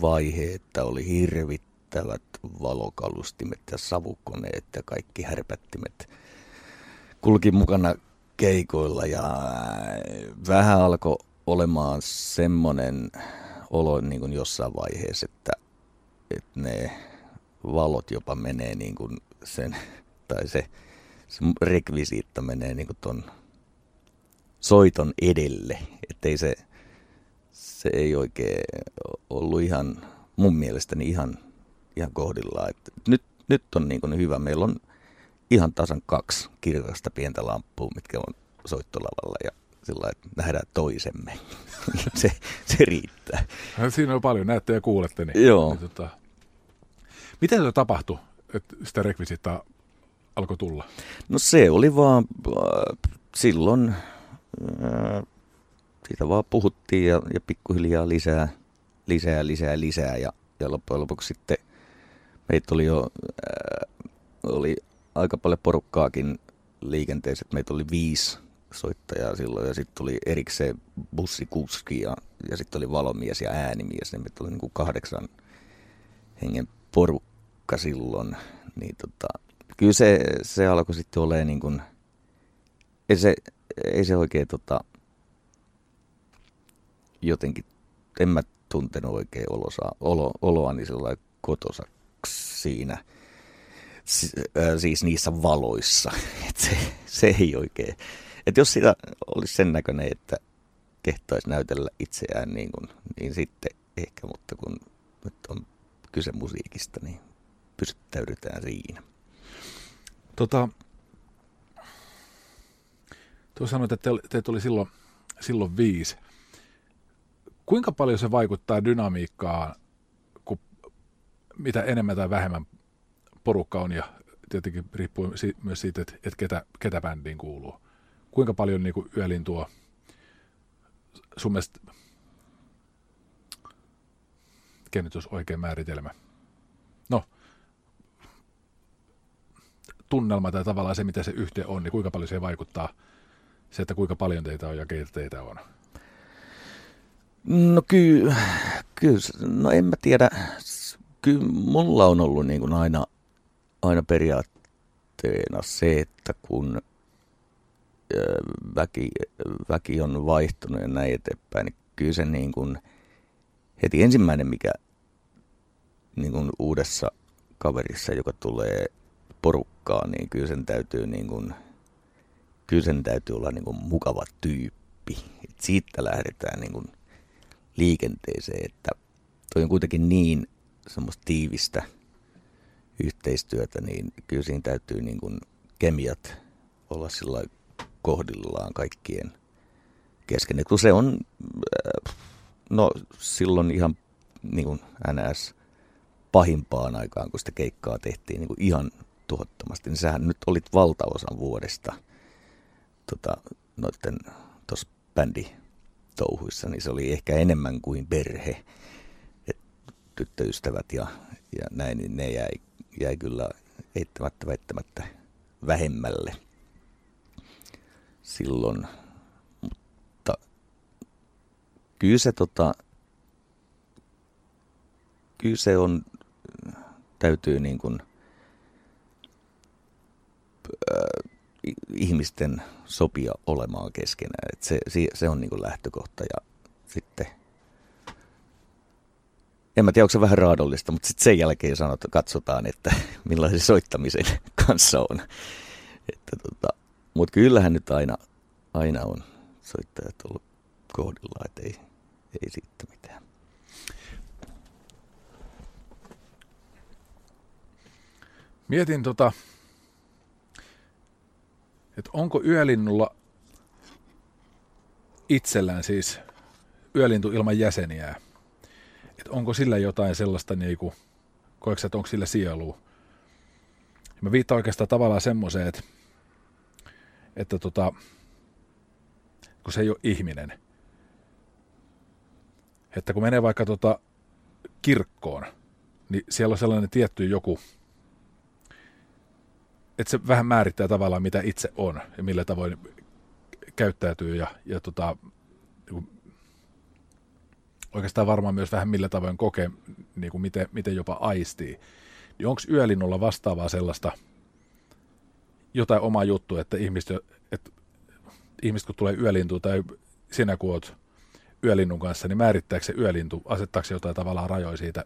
vaihe, että oli hirvittävät valokalustimet ja savukoneet ja kaikki härpättimet kulki mukana keikoilla ja vähän alkoi olemaan semmoinen olo niin kuin jossain vaiheessa, että, että ne valot jopa menee niin kuin sen, tai se, se rekvisiitta menee niin ton soiton edelle. Ettei se, se ei oikein ollut ihan mun mielestäni ihan, ihan kohdillaan. Et nyt, nyt on niin hyvä. Meillä on ihan tasan kaksi kirkasta pientä lamppua, mitkä on soittolavalla ja sillä että nähdään toisemme. se, se riittää. Siinä on paljon, näette ja kuulette. Niin, Joo. Niin, tota, miten se tapahtui, että sitä rekvisiittaa alkoi tulla? No se oli vaan äh, silloin, äh, siitä vaan puhuttiin ja, ja pikkuhiljaa lisää, lisää, lisää, lisää ja, ja loppujen lopuksi sitten meitä oli jo, äh, oli aika paljon porukkaakin liikenteessä, että meitä oli viisi soittajaa silloin ja sitten tuli erikseen bussikuski ja, ja sitten oli valomies ja äänimies, niin meitä oli niin kuin kahdeksan hengen porukka silloin, niin tota, kyllä se, se alkoi sitten olemaan niin kuin, ei se, ei se oikein tota, jotenkin, en mä tuntenut oikein olosa, olo, oloani sillä kotosaksi siinä, si, äh, siis niissä valoissa, että se, se ei oikein, että jos sitä olisi sen näköinen, että kehtaisi näytellä itseään niin, kuin, niin sitten ehkä, mutta kun nyt on kyse musiikista, niin pysyttäydytään siinä. Tota, tuo sanoit, että te, te tuli silloin, silloin viisi. Kuinka paljon se vaikuttaa dynamiikkaan, kun mitä enemmän tai vähemmän porukka on ja tietenkin riippuu myös siitä, että, että ketä, ketä bändiin kuuluu. Kuinka paljon niin kuin yölin tuo sun mielestä, mikä nyt olisi määritelmä? No, tunnelma tai tavallaan se, mitä se yhteen on, niin kuinka paljon se vaikuttaa se, että kuinka paljon teitä on ja keitä teitä on? No kyllä, ky, no en mä tiedä. Kyllä mulla on ollut niin kuin aina, aina periaatteena se, että kun väki, väki on vaihtunut ja näin eteenpäin, niin kyllä se niin kuin heti ensimmäinen, mikä niin kuin uudessa kaverissa, joka tulee porukkaan, niin kyllä sen täytyy, niin kuin, kyllä sen täytyy olla niin kuin mukava tyyppi. Et siitä lähdetään niin kuin liikenteeseen, että toi on kuitenkin niin semmoista tiivistä yhteistyötä, niin kyllä siinä täytyy niin kuin kemiat olla sillä kohdillaan kaikkien kesken. Et kun se on, no silloin ihan niin kuin NS pahimpaan aikaan, kun sitä keikkaa tehtiin niin kuin ihan tuhottomasti, niin sähän nyt olit valtaosan vuodesta tota, noiden tuossa bänditouhuissa, niin se oli ehkä enemmän kuin perhe. Et tyttöystävät ja, ja näin, niin ne jäi, jäi kyllä eittämättä väittämättä vähemmälle silloin. Mutta kyllä se, tota, kyllä se on, täytyy niin kuin, äh, ihmisten sopia olemaan keskenään. Et se, se on niin lähtökohta ja sitten en mä tiedä, onko se vähän raadollista, mutta sitten sen jälkeen sanot, katsotaan, että millaisen soittamisen kanssa on. Että tota, mutta kyllähän nyt aina, aina on soittajat ollut kohdillaan, että ei, ei siitä mitään. Mietin tota, että onko yölinnulla itsellään siis yölintu ilman jäseniä, että onko sillä jotain sellaista niinku, koetko että onko sillä sielua? Mä viittaan oikeastaan tavallaan semmoiseen, että, että tota, kun se ei ole ihminen, että kun menee vaikka tota kirkkoon, niin siellä on sellainen tietty joku, että se vähän määrittää tavallaan, mitä itse on ja millä tavoin käyttäytyy ja, ja tota, niinku, oikeastaan varmaan myös vähän millä tavoin kokee, niin kuin miten, miten jopa aistii. Niin onko yölinnulla vastaavaa sellaista jotain omaa juttu, että ihmiset, että ihmiset kun tulee yölintu tai sinä kun oot yölinnun kanssa, niin määrittääkö se yölintu, asettaako se jotain tavallaan rajoja siitä,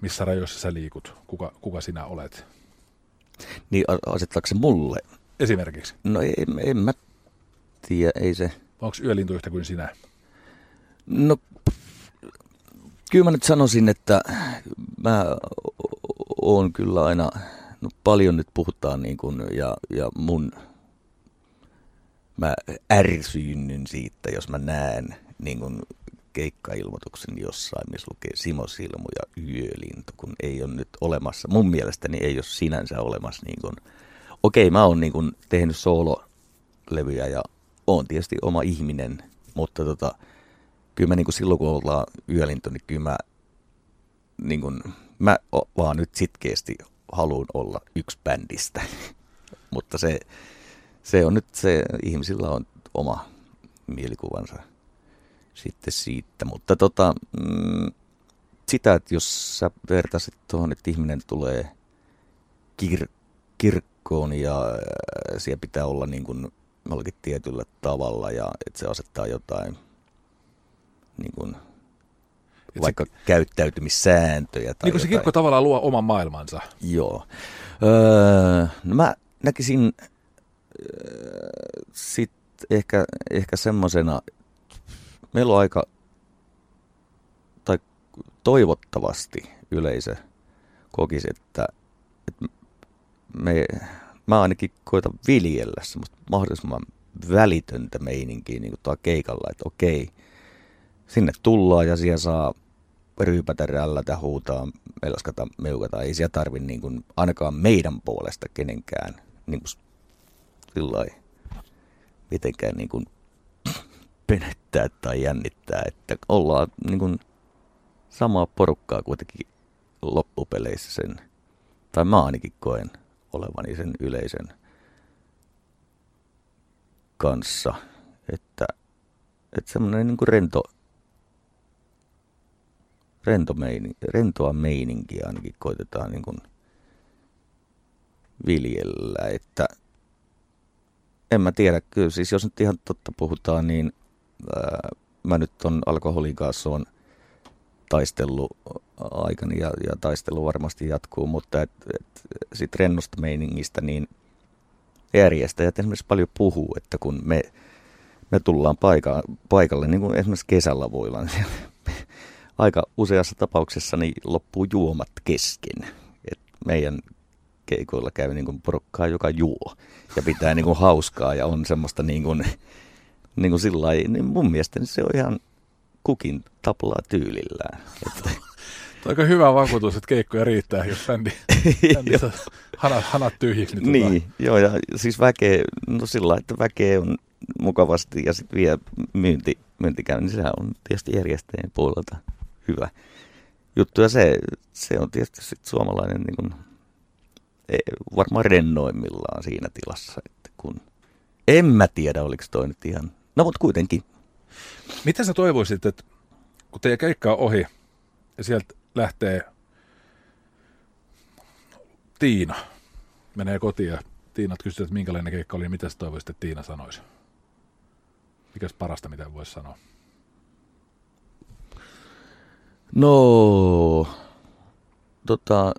missä rajoissa sä liikut, kuka, kuka sinä olet? Niin asettaako se mulle? Esimerkiksi. No en, en mä tiedä, ei se. Onko yölintu yhtä kuin sinä? No Kyllä mä nyt sanoisin, että mä oon kyllä aina, no paljon nyt puhutaan niin kuin, ja, ja mun, mä ärsyynnyn siitä, jos mä näen niin kuin keikkailmoituksen jossain, missä lukee Simo Silmu ja Yölintu, kun ei ole nyt olemassa. Mun mielestäni ei ole sinänsä olemassa niin kuin, okei mä oon niin tehnyt soololevyjä ja oon tietysti oma ihminen, mutta tota, kyllä mä niin kuin silloin kun ollaan Yölintu, niin kyllä mä, niin kuin, mä vaan nyt sitkeästi haluan olla yksi bändistä. mutta se, se on nyt se, ihmisillä on oma mielikuvansa sitten siitä. Mutta tota, mm, sitä, että jos sä vertaisit tuohon, että ihminen tulee kir- kirkkoon ja äh, siellä pitää olla niin kuin jollakin tietyllä tavalla ja että se asettaa jotain niin kuin, vaikka se, käyttäytymissääntöjä. Tai niin kuin se kirkko tavallaan luo oman maailmansa. Joo. Öö, no mä näkisin öö, sitten ehkä, ehkä semmoisena, meillä on aika, tai toivottavasti yleisö kokisi, että, että me, mä ainakin koitan viljellä semmoista mahdollisimman välitöntä meininkiä niin kuin keikalla, että okei, sinne tullaan ja siellä saa ryypätä, rällätä, huutaa, melskata, meukata. Ei siellä tarvi niin kuin, ainakaan meidän puolesta kenenkään niin kuin, sillai, mitenkään niin kuin, penettää tai jännittää, että ollaan niin kuin, samaa porukkaa kuitenkin loppupeleissä sen, tai mä ainakin koen olevani sen yleisen kanssa, että, että semmoinen niin kuin rento, rento meini, rentoa meininkiä ainakin koitetaan niin kuin viljellä, että en mä tiedä, kyllä siis jos nyt ihan totta puhutaan, niin ää, mä nyt on alkoholin kanssa on taistellut aikani ja, ja taistelu varmasti jatkuu, mutta et, et, sit rennosta meiningistä niin järjestäjät esimerkiksi paljon puhuu, että kun me, me tullaan paika, paikalle, niin kuin esimerkiksi kesällä voidaan siellä aika useassa tapauksessa niin loppuu juomat kesken. Et meidän keikoilla käy niin kuin porukkaa, joka juo ja pitää niin kuin hauskaa ja on semmoista niin kuin, niin kuin sillä niin mun mielestä niin se on ihan kukin taplaa tyylillään. Että. Aika hyvä vakuutus, että keikkoja riittää, jos bändi, bändi hanat, hanat tyhjiksi. Niin, niin tota. joo, ja siis väkeä, no sillä että väkeä on mukavasti ja sitten vielä myynti, myynti käy, niin sehän on tietysti järjestäjien puolelta hyvä juttu. Ja se, se on tietysti sit suomalainen niin kuin, e, varmaan rennoimmillaan siinä tilassa, että kun en mä tiedä, oliko toi nyt ihan, no mutta kuitenkin. Mitä sä toivoisit, että kun teidän keikka on ohi ja sieltä lähtee Tiina, menee kotiin ja Tiinat kysyy, että minkälainen keikka oli ja mitä sä toivoisit, että Tiina sanoisi? Mikäs parasta, mitä voisi sanoa? No, tota,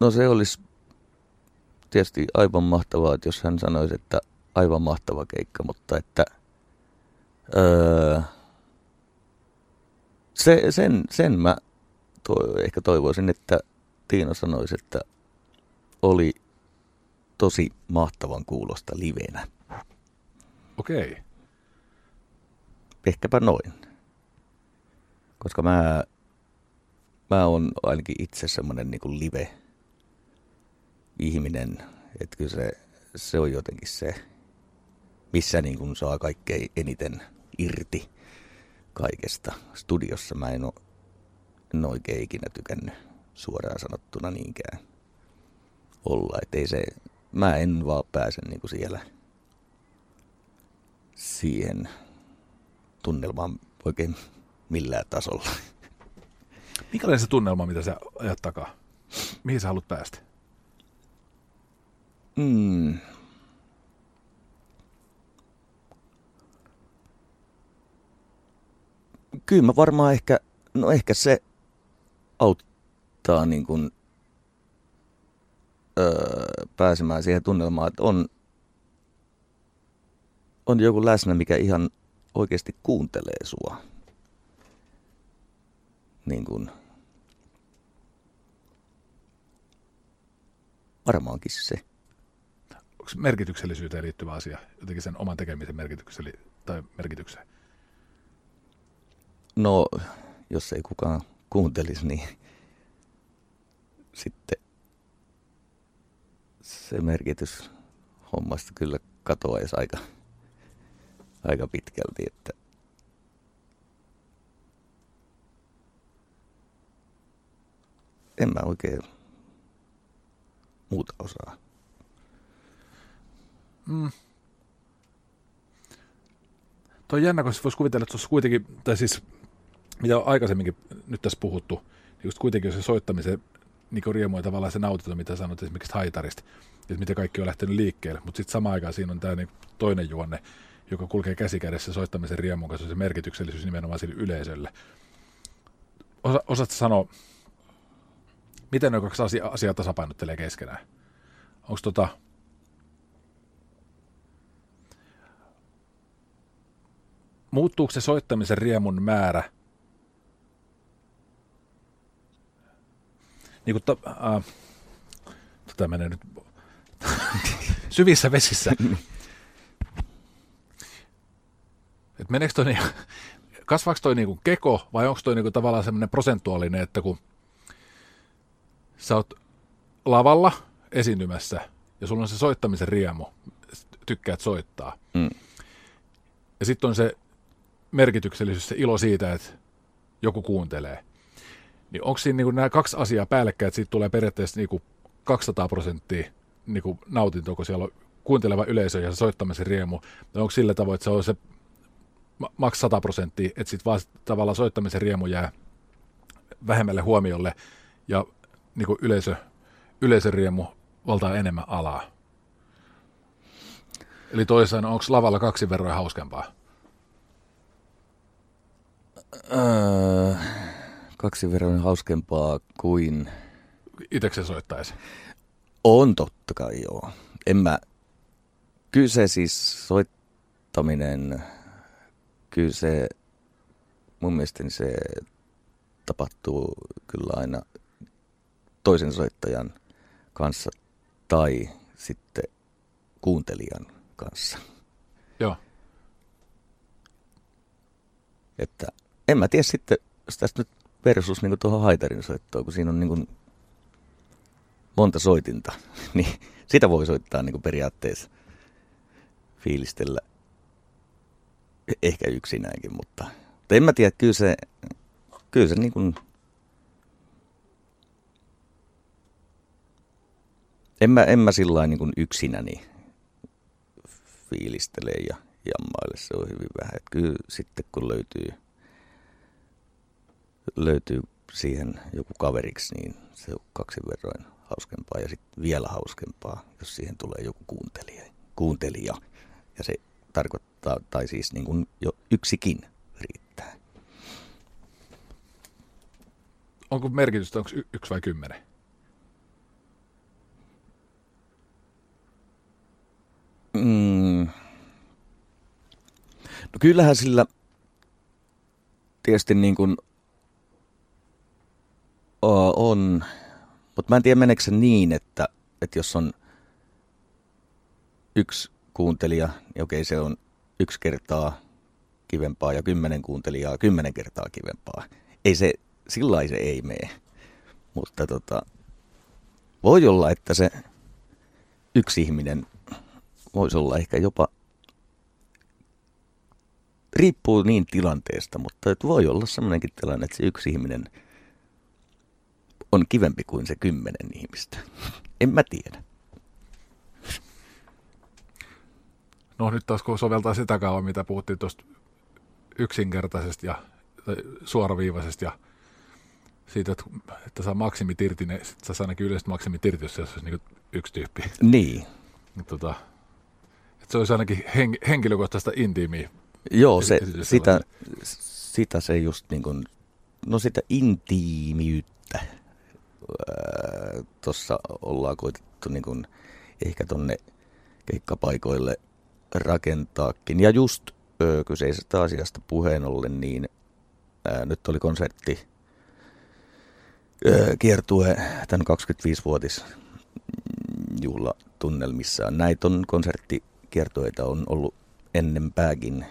no se olisi tietysti aivan mahtavaa, että jos hän sanoisi, että aivan mahtava keikka, mutta että öö, se, sen, sen mä to, ehkä toivoisin, että Tiina sanoisi, että oli tosi mahtavan kuulosta livenä. Okei. Okay ehkäpä noin. Koska mä, mä oon ainakin itse semmoinen niin live-ihminen, että kyllä se, se on jotenkin se, missä niin kuin saa kaikkein eniten irti kaikesta. Studiossa mä en ole, en oikein ikinä tykännyt suoraan sanottuna niinkään olla. Että ei se, mä en vaan pääse niin kuin siellä siihen tunnelmaan oikein millään tasolla. Minkälainen se tunnelma, mitä sä ajat takaa? Mihin sä haluat päästä? Mm. Kyllä mä varmaan ehkä, no ehkä se auttaa niin kuin, öö, pääsemään siihen tunnelmaan, että on, on joku läsnä, mikä ihan oikeasti kuuntelee sua. Niin kuin, varmaankin se. Merkityksellisyyteen liittyvä asia, jotenkin sen oman tekemisen merkitykselle, tai merkitykseen? No, jos ei kukaan kuuntelisi, niin sitten se merkitys hommasta kyllä katoaisi aika, aika pitkälti, että en mä oikein muuta osaa. Mm. Tuo on jännä, koska voisi kuvitella, että se kuitenkin, tai siis mitä on aikaisemminkin nyt tässä puhuttu, niin just kuitenkin se soittamisen niin riemu ja tavallaan se nautinto, mitä sanot esimerkiksi haitarista, että miten kaikki on lähtenyt liikkeelle, mutta sitten samaan aikaan siinä on tämä niin toinen juonne, joka kulkee käsikädessä soittamisen riemun kanssa, se merkityksellisyys nimenomaan sille yleisölle. Osa, osaatko sanoa, miten ne kaksi asiaa, asiaa tasapainottelee keskenään? Onko tota, muuttuuko se soittamisen riemun määrä niin kuin to, äh, tota menee nyt syvissä vesissä. Et meneekö toi niin, kasvaako toi niinku keko vai onko toi niinku tavallaan semmoinen prosentuaalinen, että kun sä oot lavalla esiintymässä ja sulla on se soittamisen riemu, tykkäät soittaa. Mm. Ja sitten on se merkityksellisyys, se ilo siitä, että joku kuuntelee. Niin onko siinä niin nämä kaksi asiaa päällekkäin, että siitä tulee periaatteessa niin 200 prosenttia niin nautintoa, kun siellä on kuunteleva yleisö ja se soittamisen riemu. Tai onko sillä tavoin, että se on se maks 100 prosenttia, että sitten vaan tavallaan soittamisen riemu jää vähemmälle huomiolle ja niin kuin yleisö, yleisön riemu valtaa enemmän alaa. Eli toisaalta onko lavalla kaksi verran hauskempaa? Öö, kaksi verran hauskempaa kuin... Itse soittaisi? On totta kai joo. En mä... Kyllä se siis soittaminen, kyllä se mun mielestäni se tapahtuu kyllä aina toisen soittajan kanssa tai sitten kuuntelijan kanssa. Joo. Että en mä tiedä sitten, jos tästä nyt versus niin tuohon haitarin soittoon, kun siinä on niin kuin monta soitinta, niin sitä voi soittaa niin kuin periaatteessa fiilistellä ehkä yksinäänkin, mutta, mutta en mä tiedä, kyllä se, kyllä se niin kuin, en mä, en mä sillä niin kuin yksinäni fiilistele ja jammaille, se on hyvin vähän. Että kyllä sitten kun löytyy – löytyy siihen joku kaveriksi, niin se on kaksi verroin hauskempaa ja sitten vielä hauskempaa, jos siihen tulee joku kuuntelija. kuuntelija. Ja se tarkoittaa, tai siis niin kuin jo yksikin riittää. Onko merkitystä, onko y- yksi vai kymmenen? Mm. No kyllähän sillä tietysti niin kuin on, mutta mä en tiedä meneekö se niin, että, että jos on yksi kuuntelija, niin okei se on yksi kertaa kivempaa ja kymmenen kuuntelijaa kymmenen kertaa kivempaa. Ei se, sillä se ei mene. Mutta tota, voi olla, että se yksi ihminen voisi olla ehkä jopa, riippuu niin tilanteesta, mutta voi olla sellainenkin tilanne, että se yksi ihminen – on kivempi kuin se kymmenen ihmistä? En mä tiedä. No nyt taas kun soveltaa sitä kauan, mitä puhuttiin tuosta yksinkertaisesti ja suoraviivaisesti ja siitä, että, että saa maksimit irti, niin sä saa ainakin yleiset maksimit irti, jos se olisi niin yksi tyyppi. Niin. Tota, että se olisi ainakin hen, henkilökohtaista intiimiä. Joo, se, sitä, sitä se just niin kuin, no sitä intiimiyttä tuossa ollaan koitettu niin kuin ehkä tonne keikkapaikoille rakentaakin. Ja just ö, kyseisestä asiasta puheen ollen, niin ää, nyt oli konsertti ö, kiertue tämän 25-vuotis juhlatunnelmissa. Näitä on konserttikiertueita on ollut ennempääkin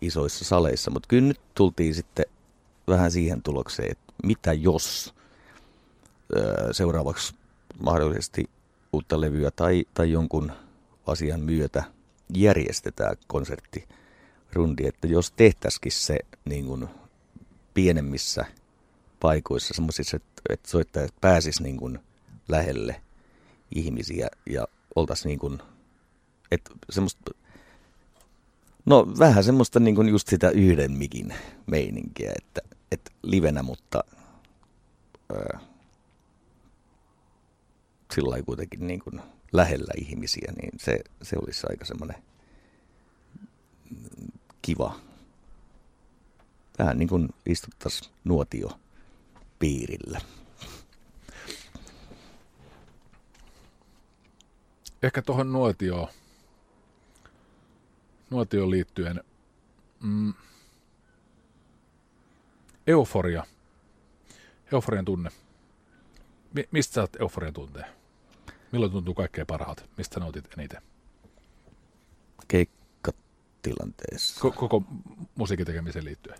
isoissa saleissa, mutta kyllä nyt tultiin sitten vähän siihen tulokseen, että mitä jos ö, seuraavaksi mahdollisesti uutta levyä tai, tai jonkun asian myötä järjestetään konserttirundi, että jos tehtäisikin se niin kuin pienemmissä paikoissa, semmoisissa, että, että soittajat pääsis niin kuin lähelle ihmisiä ja oltaisiin niin kuin, että semmoista, no vähän semmoista niin kuin just sitä yhden mikin meininkiä, että, että livenä, mutta ää, sillä kuitenkin niin kuin lähellä ihmisiä, niin se, se olisi aika semmoinen kiva. Vähän niin kuin istuttaisiin nuotio piirillä. Ehkä tuohon nuotioon, nuotioon liittyen mm, euforia, euforian tunne. Mi- mistä oot euforian tunteen? Milloin tuntuu kaikkein parhaalta? Mistä nautit eniten? Keikkatilanteessa. Ko- koko musiikin tekemiseen liittyen.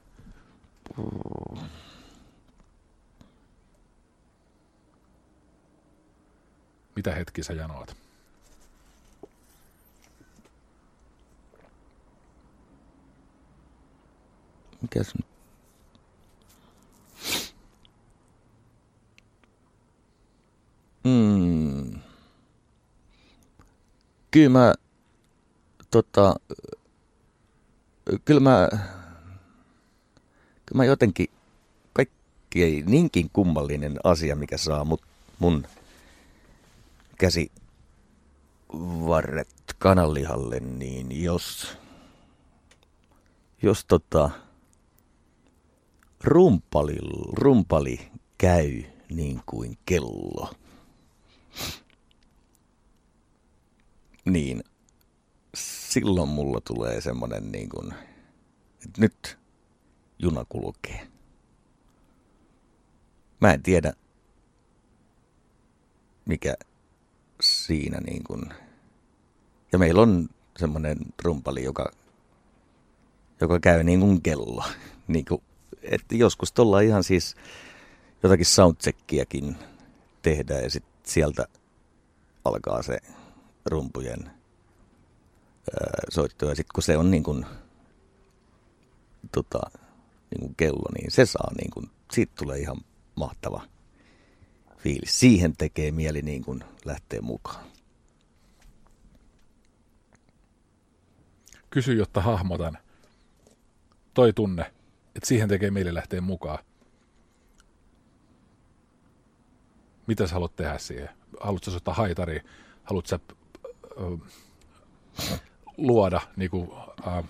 Mitä hetki sä janoat? Mikäs nyt? Mm. Kyllä mä, tota, kyllä mä, kyllä mä jotenkin, kaikki ei niinkin kummallinen asia, mikä saa mut, mun käsi varret kananlihalle, niin jos, jos tota, rumpali, rumpali käy niin kuin kello, niin silloin mulla tulee semmonen niin kuin, että nyt juna kulkee. Mä en tiedä, mikä siinä niin kuin, ja meillä on semmoinen rumpali, joka, joka käy niin kuin kello. Niin kuin, että joskus tuolla ihan siis jotakin soundcheckiäkin tehdään ja sitten sieltä alkaa se rumpujen soitto. Ja sitten kun se on niin kuin, tota, niin kuin kello, niin se saa niin kuin, siitä tulee ihan mahtava fiilis. Siihen tekee mieli niin kuin lähteä mukaan. Kysy, jotta hahmotan. Toi tunne, että siihen tekee mieli lähteä mukaan. Mitä sä haluat tehdä siihen? Haluatko soittaa haitari? Haluatko sä luoda, niin kuin, äh,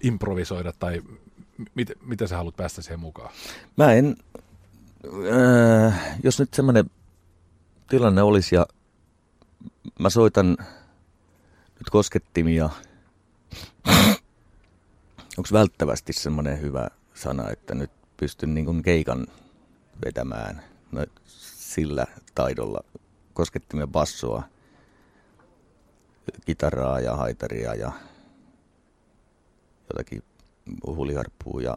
improvisoida tai mit, mitä sä haluat päästä siihen mukaan? Mä en, äh, jos nyt semmoinen tilanne olisi ja mä soitan nyt koskettimia, onko välttävästi semmoinen hyvä sana, että nyt pystyn niin kuin keikan vetämään no, sillä taidolla koskettimia bassoa, kitaraa ja haitaria ja jotakin huuliharppua ja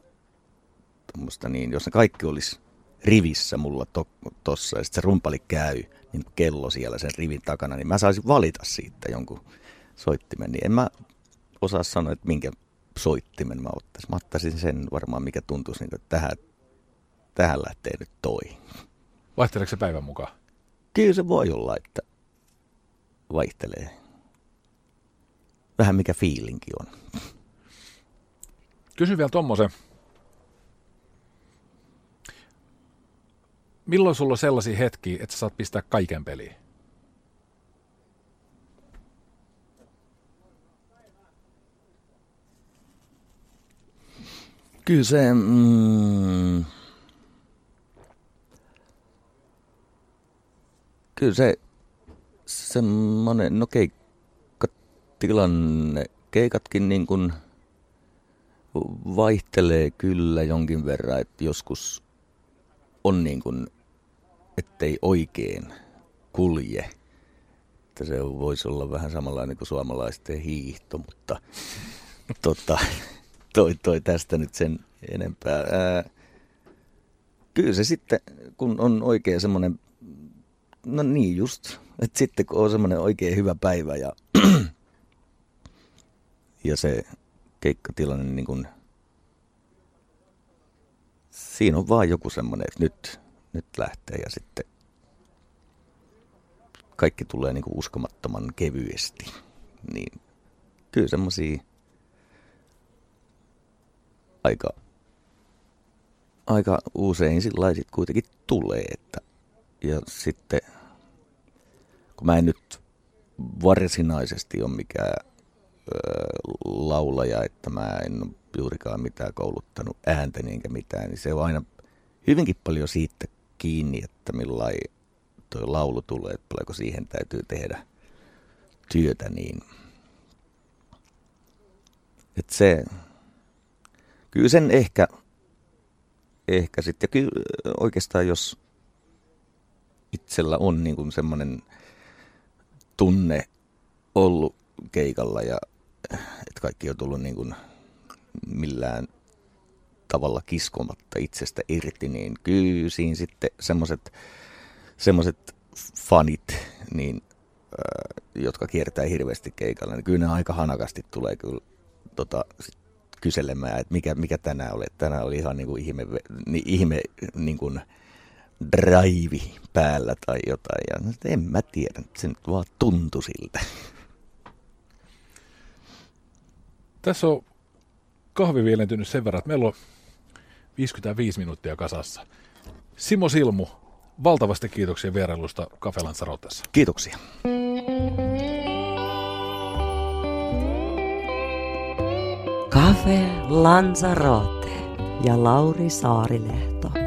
tuommoista niin, jos ne kaikki olisi rivissä mulla to, tossa ja sitten se rumpali käy, niin kello siellä sen rivin takana, niin mä saisin valita siitä jonkun soittimen, niin en mä osaa sanoa, että minkä soittimen mä ottaisin. Mä ottaisin sen varmaan, mikä tuntuisi, niin että tähän, tähän lähtee nyt toi. Vaihteleeko se päivän mukaan? Kyllä se voi olla, että vaihtelee. Vähän mikä fiilinki on. Kysy vielä tommosen. Milloin sulla on sellaisia hetkiä, että sä saat pistää kaiken peliin? Kyllä se... Mm, kyllä se semmoinen, no keikkatilanne, keikatkin niin kuin vaihtelee kyllä jonkin verran, että joskus on niin kuin, ettei oikein kulje. Että se voisi olla vähän samanlainen kuin suomalaisten hiihto, mutta tota, toi, toi tästä nyt sen enempää. Ää, kyllä se sitten, kun on oikein semmoinen, no niin just, että sitten kun on semmoinen oikein hyvä päivä ja, ja se keikkatilanne niin kuin, siinä on vaan joku semmoinen, että nyt, nyt lähtee ja sitten kaikki tulee niin kuin uskomattoman kevyesti. Niin kyllä semmoisia aika, aika usein sillä sit kuitenkin tulee. Että, ja sitten, kun mä en nyt varsinaisesti ole mikään laulaja, että mä en ole juurikaan mitään kouluttanut ääntä enkä mitään, niin se on aina hyvinkin paljon siitä kiinni, että millainen tuo laulu tulee, että paljonko siihen täytyy tehdä työtä, niin että se, kyllä sen ehkä, ehkä sitten, ja kyllä oikeastaan jos itsellä on niin semmoinen tunne ollut keikalla ja että kaikki on tullut niin kuin millään tavalla kiskomatta itsestä irti, niin kyllä siinä sitten semmoiset semmoiset fanit, niin, äh, jotka kiertää hirveästi keikalla, niin kyllä ne aika hanakasti tulee kyllä tota, kyselemään, että mikä, mikä tänään oli. Tänään oli ihan niin kuin ihme, niin, ihme niin kuin drive päällä tai jotain. Ja en mä tiedä, se nyt vaan tuntui siltä. Tässä on kahvi vielentynyt sen verran, että meillä on 55 minuuttia kasassa. Simo Silmu, valtavasti kiitoksia vierailusta Cafe Lanzarotessa. Kiitoksia. Cafe Lanzarote ja Lauri Saarilehto.